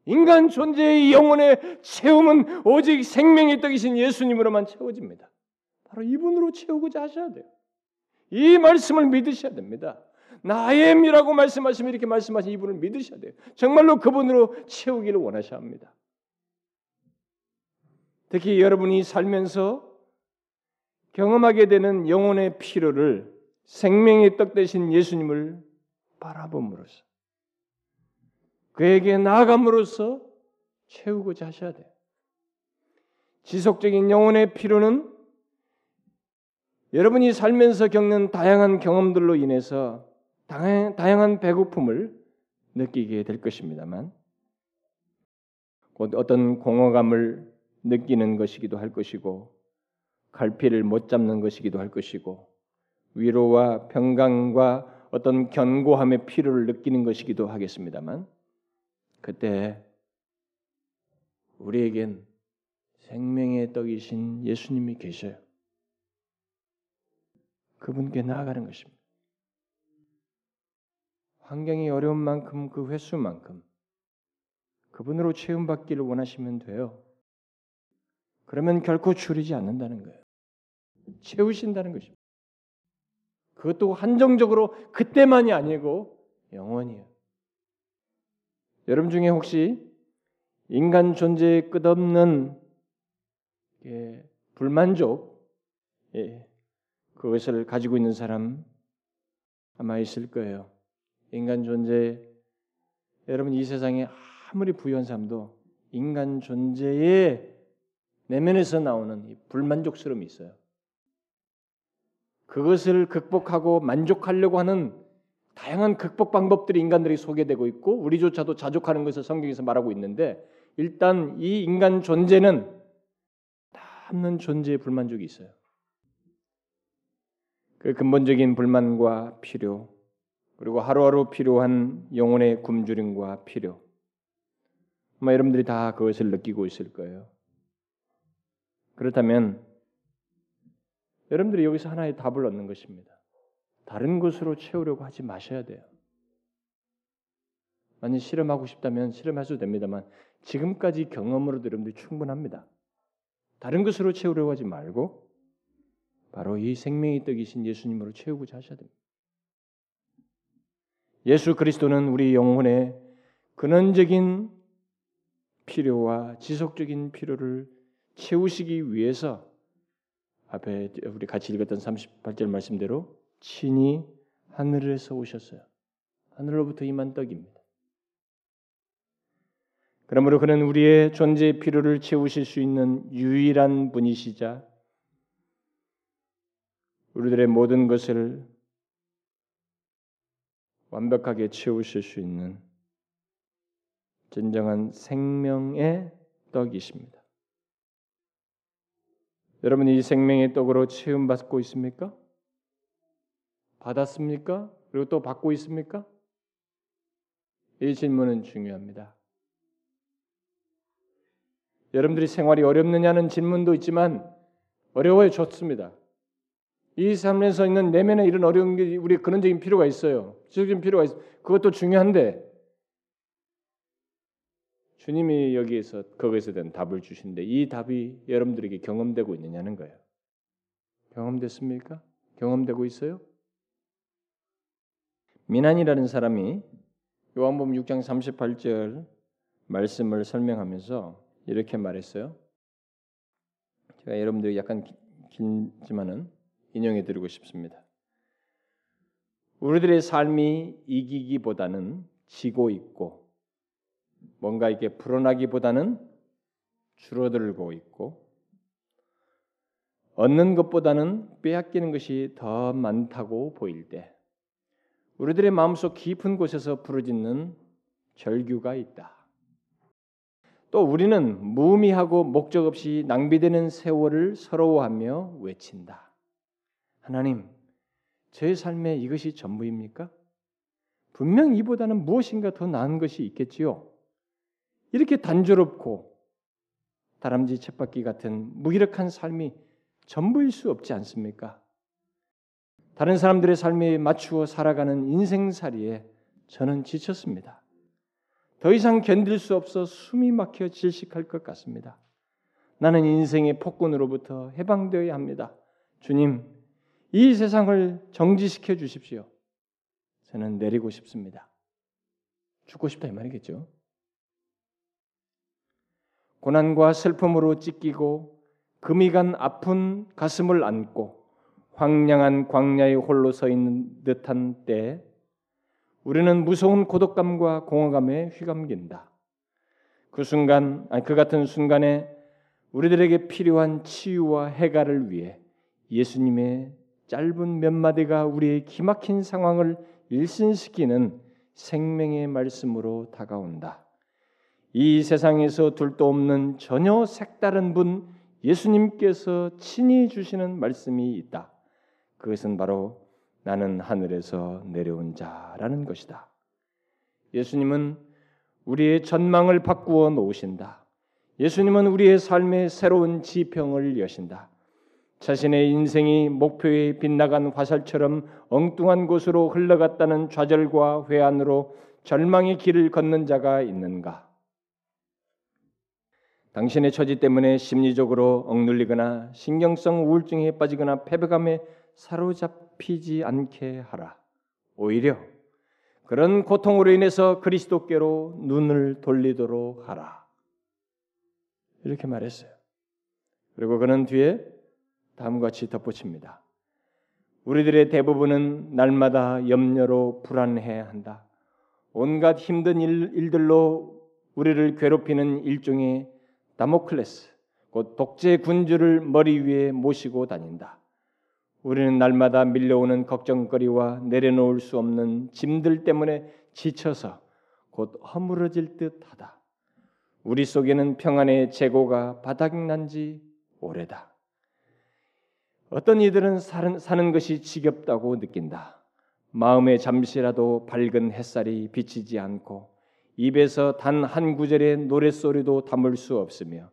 인간 존재의 영혼의 채움은 오직 생명의 떡이신 예수님으로만 채워집니다. 바로 이분으로 채우고자 하셔야 돼요. 이 말씀을 믿으셔야 됩니다. 나엠이라고 말씀하시면 이렇게 말씀하신 이분을 믿으셔야 돼요. 정말로 그분으로 채우기를 원하셔야 합니다. 특히 여러분이 살면서 경험하게 되는 영혼의 필요를 생명의 떡 대신 예수님을 바라봄으로써 그에게 나아감으로써 채우고자 하셔야 돼요. 지속적인 영혼의 필요는 여러분이 살면서 겪는 다양한 경험들로 인해서 다양한 배고픔을 느끼게 될 것입니다만 곧 어떤 공허감을 느끼는 것이기도 할 것이고 갈피를 못 잡는 것이기도 할 것이고 위로와 평강과 어떤 견고함의 필요를 느끼는 것이기도 하겠습니다만 그때 우리에겐 생명의 떡이신 예수님이 계셔요. 그분께 나아가는 것입니다. 환경이 어려운 만큼 그 횟수만큼 그분으로 체험받기를 원하시면 돼요. 그러면 결코 줄이지 않는다는 거예요. 채우신다는 것입니다. 그것도 한정적으로 그때만이 아니고 영원히요. 여러분 중에 혹시 인간 존재의 끝없는 예, 불만족 예, 그것을 가지고 있는 사람 아마 있을 거예요. 인간 존재 여러분 이 세상에 아무리 부유한 사람도 인간 존재의 내면에서 나오는 불만족스러움이 있어요. 그것을 극복하고 만족하려고 하는 다양한 극복 방법들이 인간들이 소개되고 있고 우리조차도 자족하는 것을 성경에서 말하고 있는데 일단 이 인간 존재는 남는 존재의 불만족이 있어요. 그 근본적인 불만과 필요 그리고 하루하루 필요한 영혼의 굶주림과 필요 아마 여러분들이 다 그것을 느끼고 있을 거예요. 그렇다면 여러분들이 여기서 하나의 답을 얻는 것입니다. 다른 것으로 채우려고 하지 마셔야 돼요. 만약 실험하고 싶다면 실험하셔도 됩니다만 지금까지 경험으로 여러분들이 충분합니다. 다른 것으로 채우려고 하지 말고 바로 이 생명의 떡이신 예수님으로 채우고자 하셔야 됩니다. 예수 그리스도는 우리 영혼의 근원적인 필요와 지속적인 필요를 채우시기 위해서 앞에 우리 같이 읽었던 38절 말씀대로 친히 하늘에서 오셨어요. 하늘로부터 임한 떡입니다. 그러므로 그는 우리의 존재의 필요를 채우실 수 있는 유일한 분이시자 우리들의 모든 것을 완벽하게 채우실 수 있는 진정한 생명의 떡이십니다. 여러분 이 생명의 떡으로 체험 받고 있습니까? 받았습니까? 그리고 또 받고 있습니까? 이 질문은 중요합니다. 여러분들이 생활이 어렵느냐는 질문도 있지만 어려워요 좋습니다. 이 삶에서 있는 내면에 이런 어려운 게 우리 근원적인 필요가 있어요. 지속적인 필요가 있어. 그것도 중요한데 주님이 여기에서 거기에서 된 답을 주신데 이 답이 여러분들에게 경험되고 있느냐는 거예요. 경험됐습니까? 경험되고 있어요? 미난이라는 사람이 요한복음 6장 38절 말씀을 설명하면서 이렇게 말했어요. 제가 여러분들이 약간 길지만은 인용해 드리고 싶습니다. 우리들의 삶이 이기기보다는 지고 있고 뭔가 이게 불어나기보다는 줄어들고 있고 얻는 것보다는 빼앗기는 것이 더 많다고 보일 때 우리들의 마음속 깊은 곳에서 부르짖는 절규가 있다. 또 우리는 무의미하고 목적 없이 낭비되는 세월을 서러워하며 외친다. 하나님, 제 삶에 이것이 전부입니까? 분명 이보다는 무엇인가 더 나은 것이 있겠지요. 이렇게 단조롭고 다람쥐 쳇바퀴 같은 무기력한 삶이 전부일 수 없지 않습니까? 다른 사람들의 삶에 맞추어 살아가는 인생살이에 저는 지쳤습니다. 더 이상 견딜 수 없어 숨이 막혀 질식할 것 같습니다. 나는 인생의 폭군으로부터 해방되어야 합니다. 주님, 이 세상을 정지시켜 주십시오. 저는 내리고 싶습니다. 죽고 싶다 이 말이겠죠. 고난과 슬픔으로 찢기고 금이 간 아픈 가슴을 안고 황량한 광야에 홀로 서 있는 듯한 때 우리는 무서운 고독감과 공허감에 휘감긴다. 그 순간, 아니 그 같은 순간에 우리들에게 필요한 치유와 해가를 위해 예수님의 짧은 몇 마디가 우리의 기막힌 상황을 일신시키는 생명의 말씀으로 다가온다. 이 세상에서 둘도 없는 전혀 색다른 분 예수님께서 친히 주시는 말씀이 있다. 그것은 바로 나는 하늘에서 내려온 자라는 것이다. 예수님은 우리의 전망을 바꾸어 놓으신다. 예수님은 우리의 삶의 새로운 지평을 여신다. 자신의 인생이 목표에 빗나간 화살처럼 엉뚱한 곳으로 흘러갔다는 좌절과 회한으로 절망의 길을 걷는 자가 있는가? 당신의 처지 때문에 심리적으로 억눌리거나 신경성 우울증에 빠지거나 패배감에 사로잡히지 않게 하라. 오히려 그런 고통으로 인해서 그리스도께로 눈을 돌리도록 하라. 이렇게 말했어요. 그리고 그는 뒤에 다음과 같이 덧붙입니다. 우리들의 대부분은 날마다 염려로 불안해 한다. 온갖 힘든 일, 일들로 우리를 괴롭히는 일종의 다모클레스, 곧 독재 군주를 머리 위에 모시고 다닌다. 우리는 날마다 밀려오는 걱정거리와 내려놓을 수 없는 짐들 때문에 지쳐서 곧 허물어질 듯하다. 우리 속에는 평안의 재고가 바닥난 지 오래다. 어떤 이들은 사는, 사는 것이 지겹다고 느낀다. 마음에 잠시라도 밝은 햇살이 비치지 않고 입에서 단 한 구절의 노랫소리도 담을 수 없으며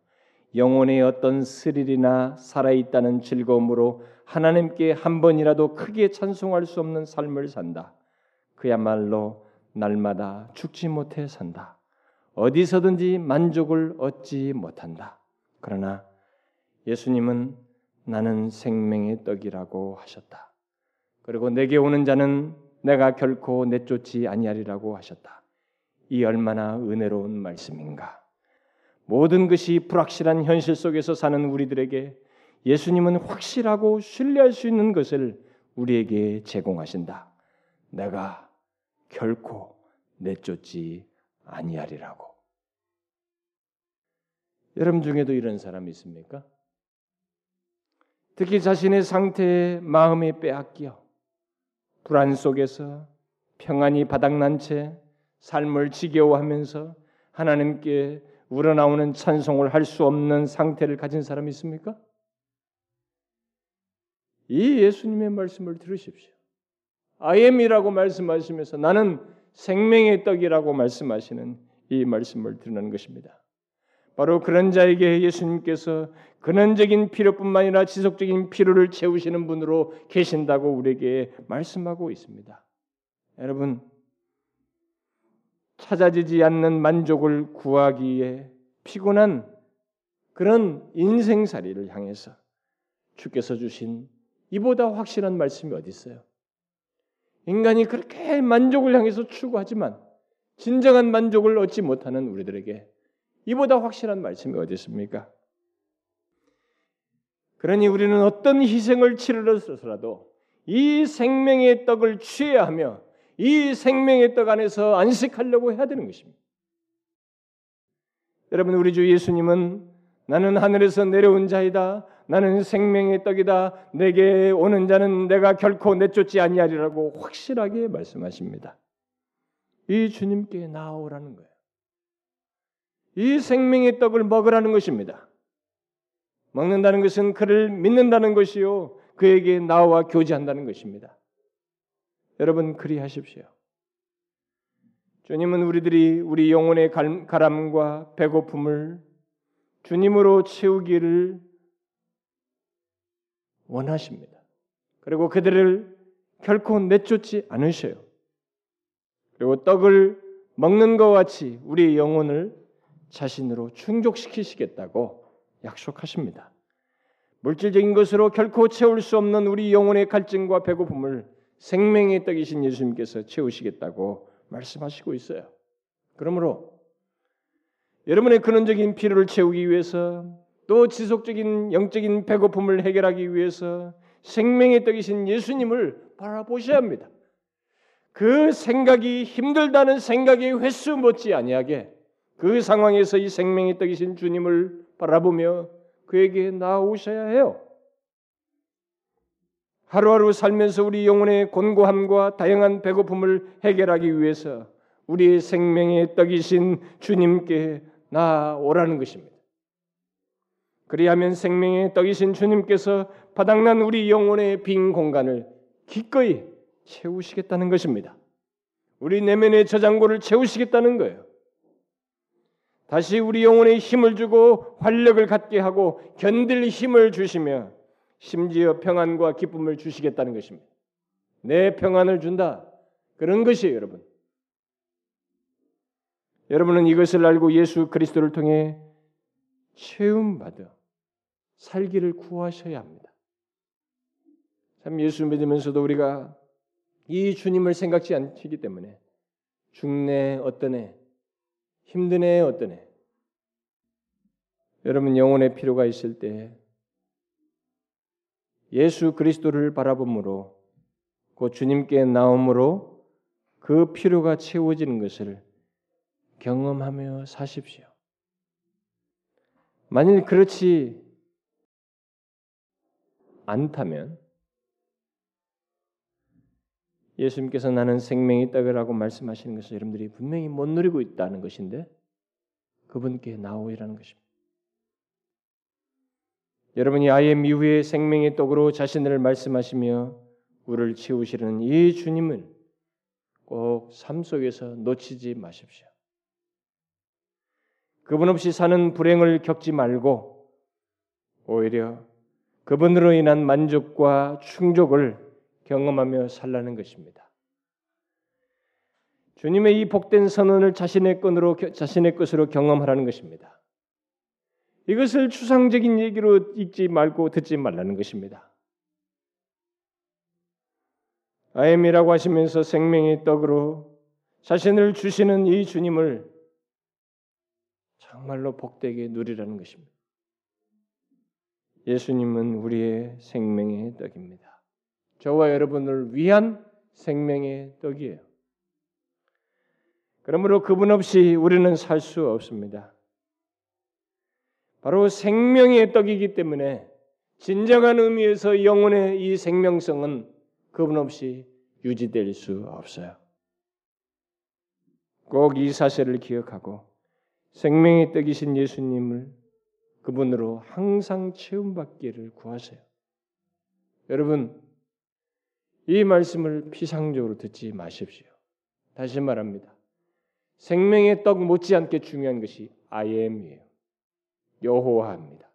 영혼의 어떤 스릴이나 살아있다는 즐거움으로 하나님께 한 번이라도 크게 찬송할 수 없는 삶을 산다. 그야말로 날마다 죽지 못해 산다. 어디서든지 만족을 얻지 못한다. 그러나 예수님은 나는 생명의 떡이라고 하셨다. 그리고 내게 오는 자는 내가 결코 내쫓지 아니하리라고 하셨다. 이 얼마나 은혜로운 말씀인가. 모든 것이 불확실한 현실 속에서 사는 우리들에게 예수님은 확실하고 신뢰할 수 있는 것을 우리에게 제공하신다. 내가 결코 내쫓지 아니하리라고. 여러분 중에도 이런 사람이 있습니까? 특히 자신의 상태에 마음이 빼앗겨 불안 속에서 평안이 바닥난 채 삶을 지겨워하면서 하나님께 우러나오는 찬송을 할 수 없는 상태를 가진 사람이 있습니까? 이 예수님의 말씀을 들으십시오. 아엠이라고 말씀하시면서 나는 생명의 떡이라고 말씀하시는 이 말씀을 드리는 것입니다. 바로 그런 자에게 예수님께서 근원적인 필요뿐만 아니라 지속적인 필요를 채우시는 분으로 계신다고 우리에게 말씀하고 있습니다. 여러분 찾아지지 않는 만족을 구하기에 피곤한 그런 인생살이를 향해서 주께서 주신 이보다 확실한 말씀이 어디 있어요? 인간이 그렇게 만족을 향해서 추구하지만 진정한 만족을 얻지 못하는 우리들에게 이보다 확실한 말씀이 어디 있습니까? 그러니 우리는 어떤 희생을 치르러서라도 이 생명의 떡을 취해야 하며 이 생명의 떡 안에서 안식하려고 해야 되는 것입니다. 여러분 우리 주 예수님은 나는 하늘에서 내려온 자이다. 나는 생명의 떡이다. 내게 오는 자는 내가 결코 내쫓지 아니하리라고 확실하게 말씀하십니다. 이 주님께 나오라는 거예요. 이 생명의 떡을 먹으라는 것입니다. 먹는다는 것은 그를 믿는다는 것이요. 그에게 나와 교제한다는 것입니다. 여러분 그리하십시오. 주님은 우리들이 우리 영혼의 가람과 배고픔을 주님으로 채우기를 원하십니다. 그리고 그들을 결코 내쫓지 않으셔요. 그리고 떡을 먹는 것 같이 우리 영혼을 자신으로 충족시키시겠다고 약속하십니다. 물질적인 것으로 결코 채울 수 없는 우리 영혼의 갈증과 배고픔을 생명의 떡이신 예수님께서 채우시겠다고 말씀하시고 있어요. 그러므로 여러분의 근원적인 필요를 채우기 위해서 또 지속적인 영적인 배고픔을 해결하기 위해서 생명의 떡이신 예수님을 바라보셔야 합니다. 그 생각이 힘들다는 생각이 횟수 못지 아니하게 그 상황에서 이 생명의 떡이신 주님을 바라보며 그에게 나오셔야 해요. 하루하루 살면서 우리 영혼의 곤고함과 다양한 배고픔을 해결하기 위해서 우리의 생명의 떡이신 주님께 나오라는 것입니다. 그리하면 생명의 떡이신 주님께서 바닥난 우리 영혼의 빈 공간을 기꺼이 채우시겠다는 것입니다. 우리 내면의 저장고를 채우시겠다는 거예요. 다시 우리 영혼에 힘을 주고 활력을 갖게 하고 견딜 힘을 주시며 심지어 평안과 기쁨을 주시겠다는 것입니다. 내 평안을 준다. 그런 것이에요, 여러분. 여러분은 이것을 알고 예수 그리스도를 통해 체험 받아 살기를 구하셔야 합니다. 참 예수 믿으면서도 우리가 이 주님을 생각지 않기 때문에 죽네 어떠네 힘드네 어떠네 여러분 영혼의 필요가 있을 때 예수 그리스도를 바라봄으로 그 주님께 나옴으로 그 필요가 채워지는 것을 경험하며 사십시오. 만일 그렇지 않다면 예수님께서 나는 생명이 떡이라고 말씀하시는 것을 여러분들이 분명히 못 누리고 있다는 것인데 그분께 나오이라는 것입니다. 여러분이 아예 미후의 생명의 떡으로 자신을 말씀하시며 우리를 채우시는 이 주님을 꼭 삶 속에서 놓치지 마십시오. 그분 없이 사는 불행을 겪지 말고 오히려 그분으로 인한 만족과 충족을 경험하며 살라는 것입니다. 주님의 이 복된 선언을 자신의 건으로 자신의 것으로 경험하라는 것입니다. 이것을 추상적인 얘기로 읽지 말고 듣지 말라는 것입니다. 아엠이라고 하시면서 생명의 떡으로 자신을 주시는 이 주님을 정말로 복되게 누리라는 것입니다. 예수님은 우리의 생명의 떡입니다. 저와 여러분을 위한 생명의 떡이에요. 그러므로 그분 없이 우리는 살 수 없습니다. 바로 생명의 떡이기 때문에 진정한 의미에서 영혼의 이 생명성은 그분 없이 유지될 수 없어요. 꼭 이 사실을 기억하고 생명의 떡이신 예수님을 그분으로 항상 체험받기를 구하세요. 여러분, 이 말씀을 피상적으로 듣지 마십시오. 다시 말합니다. 생명의 떡 못지않게 중요한 것이 I am이에요. 여호와입니다.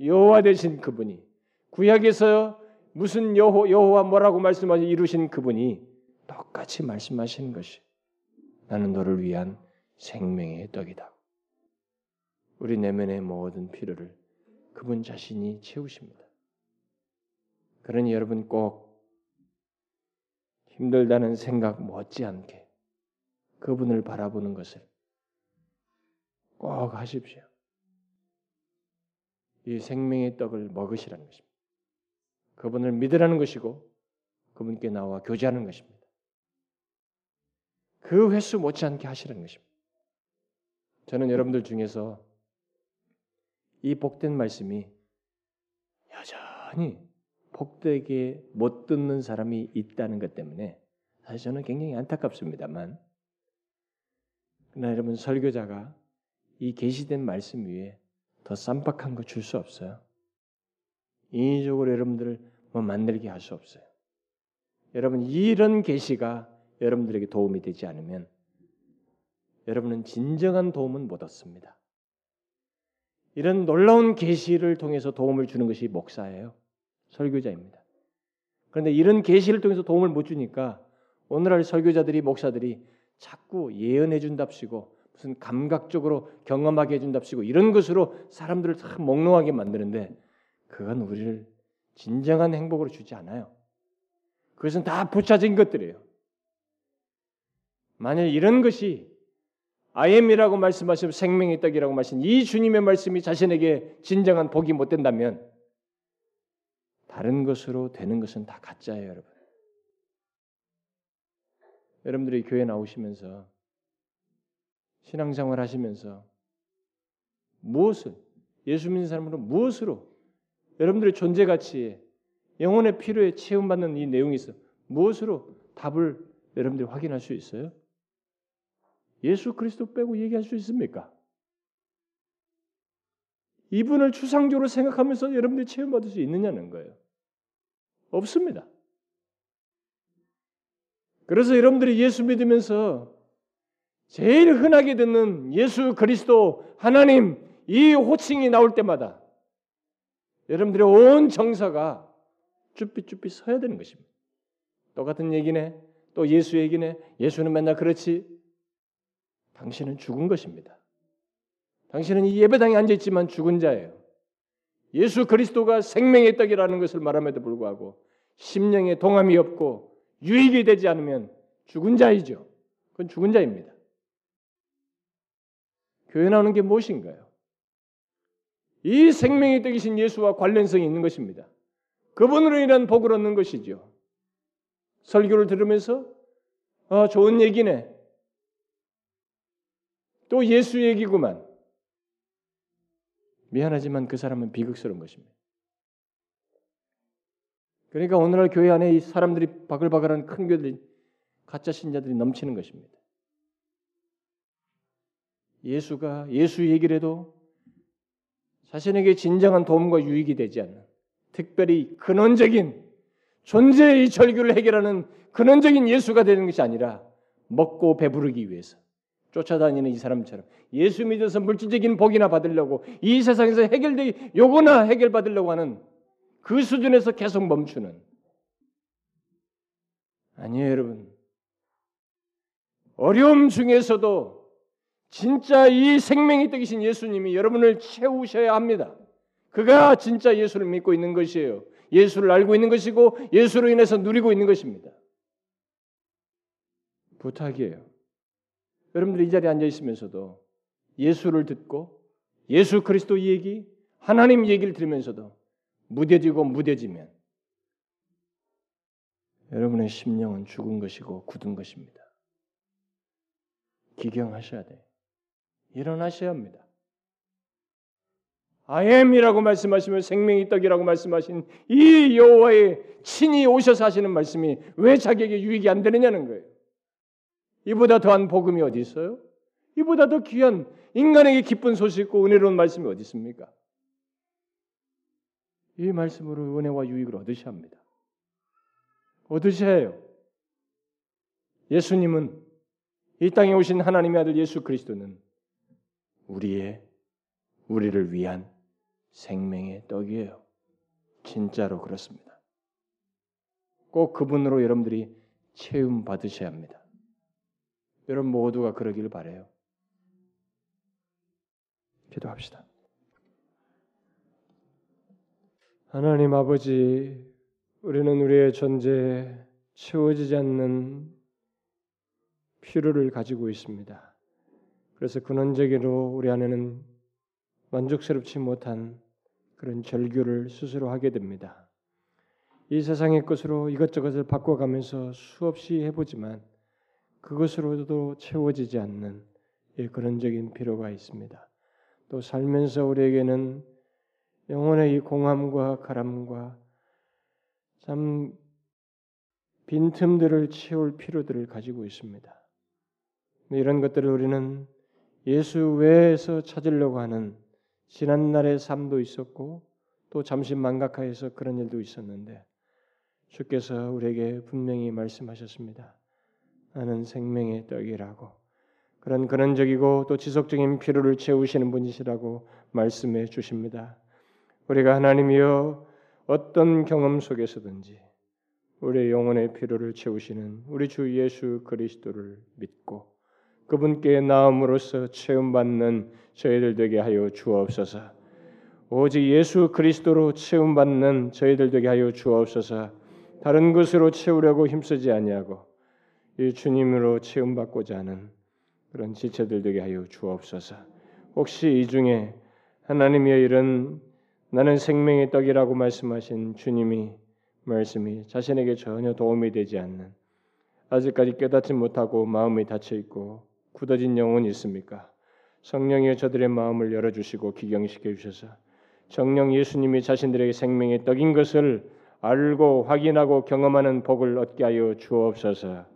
여호와 되신 그분이 구약에서 무슨 여호 여호와 뭐라고 말씀하시 이루신 그분이 똑같이 말씀하시는 것이 나는 너를 위한 생명의 떡이다. 우리 내면의 모든 필요를 그분 자신이 채우십니다. 그러니 여러분 꼭 힘들다는 생각 못지않게 그분을 바라보는 것을 꼭 하십시오. 이 생명의 떡을 먹으시라는 것입니다. 그분을 믿으라는 것이고 그분께 나와 교제하는 것입니다. 그 횟수 못지않게 하시라는 것입니다. 저는 여러분들 중에서 이 복된 말씀이 여전히 복되게 못 듣는 사람이 있다는 것 때문에 사실 저는 굉장히 안타깝습니다만 그러나 여러분 설교자가 이 계시된 말씀 위에 더 쌈박한 거 줄 수 없어요. 인위적으로 여러분들을 뭐 만들게 할 수 없어요. 여러분 이런 계시가 여러분들에게 도움이 되지 않으면 여러분은 진정한 도움은 못 얻습니다. 이런 놀라운 계시를 통해서 도움을 주는 것이 목사예요. 설교자입니다. 그런데 이런 계시를 통해서 도움을 못 주니까 오늘날 설교자들이 목사들이 자꾸 예언해 준답시고 무슨 감각적으로 경험하게 해 준답시고 이런 것으로 사람들을 참 몽롱하게 만드는데 그건 우리를 진정한 행복으로 주지 않아요. 그것은 다 부차진 것들이에요. 만약 이런 것이 아엠이라고 말씀하시고 생명의 떡이라고 말씀 이 주님의 말씀이 자신에게 진정한 복이 못 된다면 다른 것으로 되는 것은 다 가짜예요, 여러분. 여러분들이 교회 나오시면서 신앙생활 하시면서 무엇을 예수 믿는 사람으로 무엇으로 여러분들의 존재 가치에 영혼의 필요에 체험받는 이 내용이 있어 무엇으로 답을 여러분들이 확인할 수 있어요? 예수 그리스도 빼고 얘기할 수 있습니까? 이분을 추상적으로 생각하면서 여러분들이 체험받을 수 있느냐는 거예요. 없습니다. 그래서 여러분들이 예수 믿으면서 제일 흔하게 듣는 예수 그리스도 하나님 이 호칭이 나올 때마다 여러분들의 온 정서가 쭈삣쭈삣 서야 되는 것입니다. 똑같은 얘기네. 또 예수 얘기네. 예수는 맨날 그렇지. 당신은 죽은 것입니다. 당신은 이 예배당에 앉아 있지만 죽은 자예요. 예수 그리스도가 생명의 떡이라는 것을 말함에도 불구하고 심령에 동함이 없고 유익이 되지 않으면 죽은 자이죠. 그건 죽은 자입니다. 교회 나오는 게 무엇인가요? 이 생명의 떡이신 예수와 관련성이 있는 것입니다. 그분으로 인한 복을 얻는 것이죠. 설교를 들으면서 아, 좋은 얘기네. 또 예수 얘기구만. 미안하지만 그 사람은 비극스러운 것입니다. 그러니까 오늘날 교회 안에 이 사람들이 바글바글한 큰 교들이 가짜 신자들이 넘치는 것입니다. 예수가 예수 얘기를 해도 자신에게 진정한 도움과 유익이 되지 않는 특별히 근원적인 존재의 절규를 해결하는 근원적인 예수가 되는 것이 아니라 먹고 배부르기 위해서 쫓아다니는 이 사람처럼 예수 믿어서 물질적인 복이나 받으려고 이 세상에서 해결되 요거나 해결받으려고 하는 그 수준에서 계속 멈추는 아니에요 여러분 어려움 중에서도 진짜 이 생명이 떡이신 예수님이 여러분을 채우셔야 합니다. 그가 진짜 예수를 믿고 있는 것이에요. 예수를 알고 있는 것이고 예수로 인해서 누리고 있는 것입니다. 부탁이에요. 여러분들이 이 자리에 앉아 있으면서도 예수를 듣고 예수 그리스도 얘기, 하나님 얘기를 들으면서도 무뎌지고 무뎌지면 여러분의 심령은 죽은 것이고 굳은 것입니다. 기경하셔야 돼요. 일어나셔야 합니다. I am이라고 말씀하시면 생명이 떡이라고 말씀하신 이 여호와의 친히 오셔서 하시는 말씀이 왜 자기에게 유익이 안 되느냐는 거예요. 이보다 더한 복음이 어디 있어요? 이보다 더 귀한 인간에게 기쁜 소식 있고 은혜로운 말씀이 어디 있습니까? 이 말씀으로 은혜와 유익을 얻으셔야 합니다. 얻으셔야 해요. 예수님은 이 땅에 오신 하나님의 아들 예수 그리스도는 우리의 우리를 위한 생명의 떡이에요. 진짜로 그렇습니다. 꼭 그분으로 여러분들이 체험 받으셔야 합니다. 여러분 모두가 그러기를 바래요. 기도합시다. 하나님 아버지, 우리는 우리의 존재에 채워지지 않는 필요를 가지고 있습니다. 그래서 근원적으로 우리 안에는 만족스럽지 못한 그런 절규를 스스로 하게 됩니다. 이 세상의 것으로 이것저것을 바꿔가면서 수없이 해보지만 그것으로도 채워지지 않는 그런적인 필요가 있습니다. 또 살면서 우리에게는 영혼의 이 공함과 가람과 참 빈틈들을 채울 필요들을 가지고 있습니다. 이런 것들을 우리는 예수 외에서 찾으려고 하는 지난날의 삶도 있었고 또 잠시 망각하여서 그런 일도 있었는데 주께서 우리에게 분명히 말씀하셨습니다. 나는 생명의 떡이라고 그런 근원적이고 또 지속적인 필요를 채우시는 분이시라고 말씀해 주십니다. 우리가 하나님이여 어떤 경험 속에서든지 우리의 영혼의 필요를 채우시는 우리 주 예수 그리스도를 믿고 그분께 나음으로써 체험받는 저희들 되게 하여 주옵소서. 오직 예수 그리스도로 체험받는 저희들 되게 하여 주옵소서. 다른 것으로 채우려고 힘쓰지 아니하고 이 주님으로 체험받고자 하는 그런 지체들 되게 하여 주옵소서. 혹시 이 중에 하나님의 이런 나는 생명의 떡이라고 말씀하신 주님이 말씀이 자신에게 전혀 도움이 되지 않는 아직까지 깨닫지 못하고 마음이 닫혀 있고 굳어진 영혼이 있습니까? 성령이 저들의 마음을 열어 주시고 기경시켜 주셔서 정령 예수님이 자신들에게 생명의 떡인 것을 알고 확인하고 경험하는 복을 얻게 하여 주옵소서.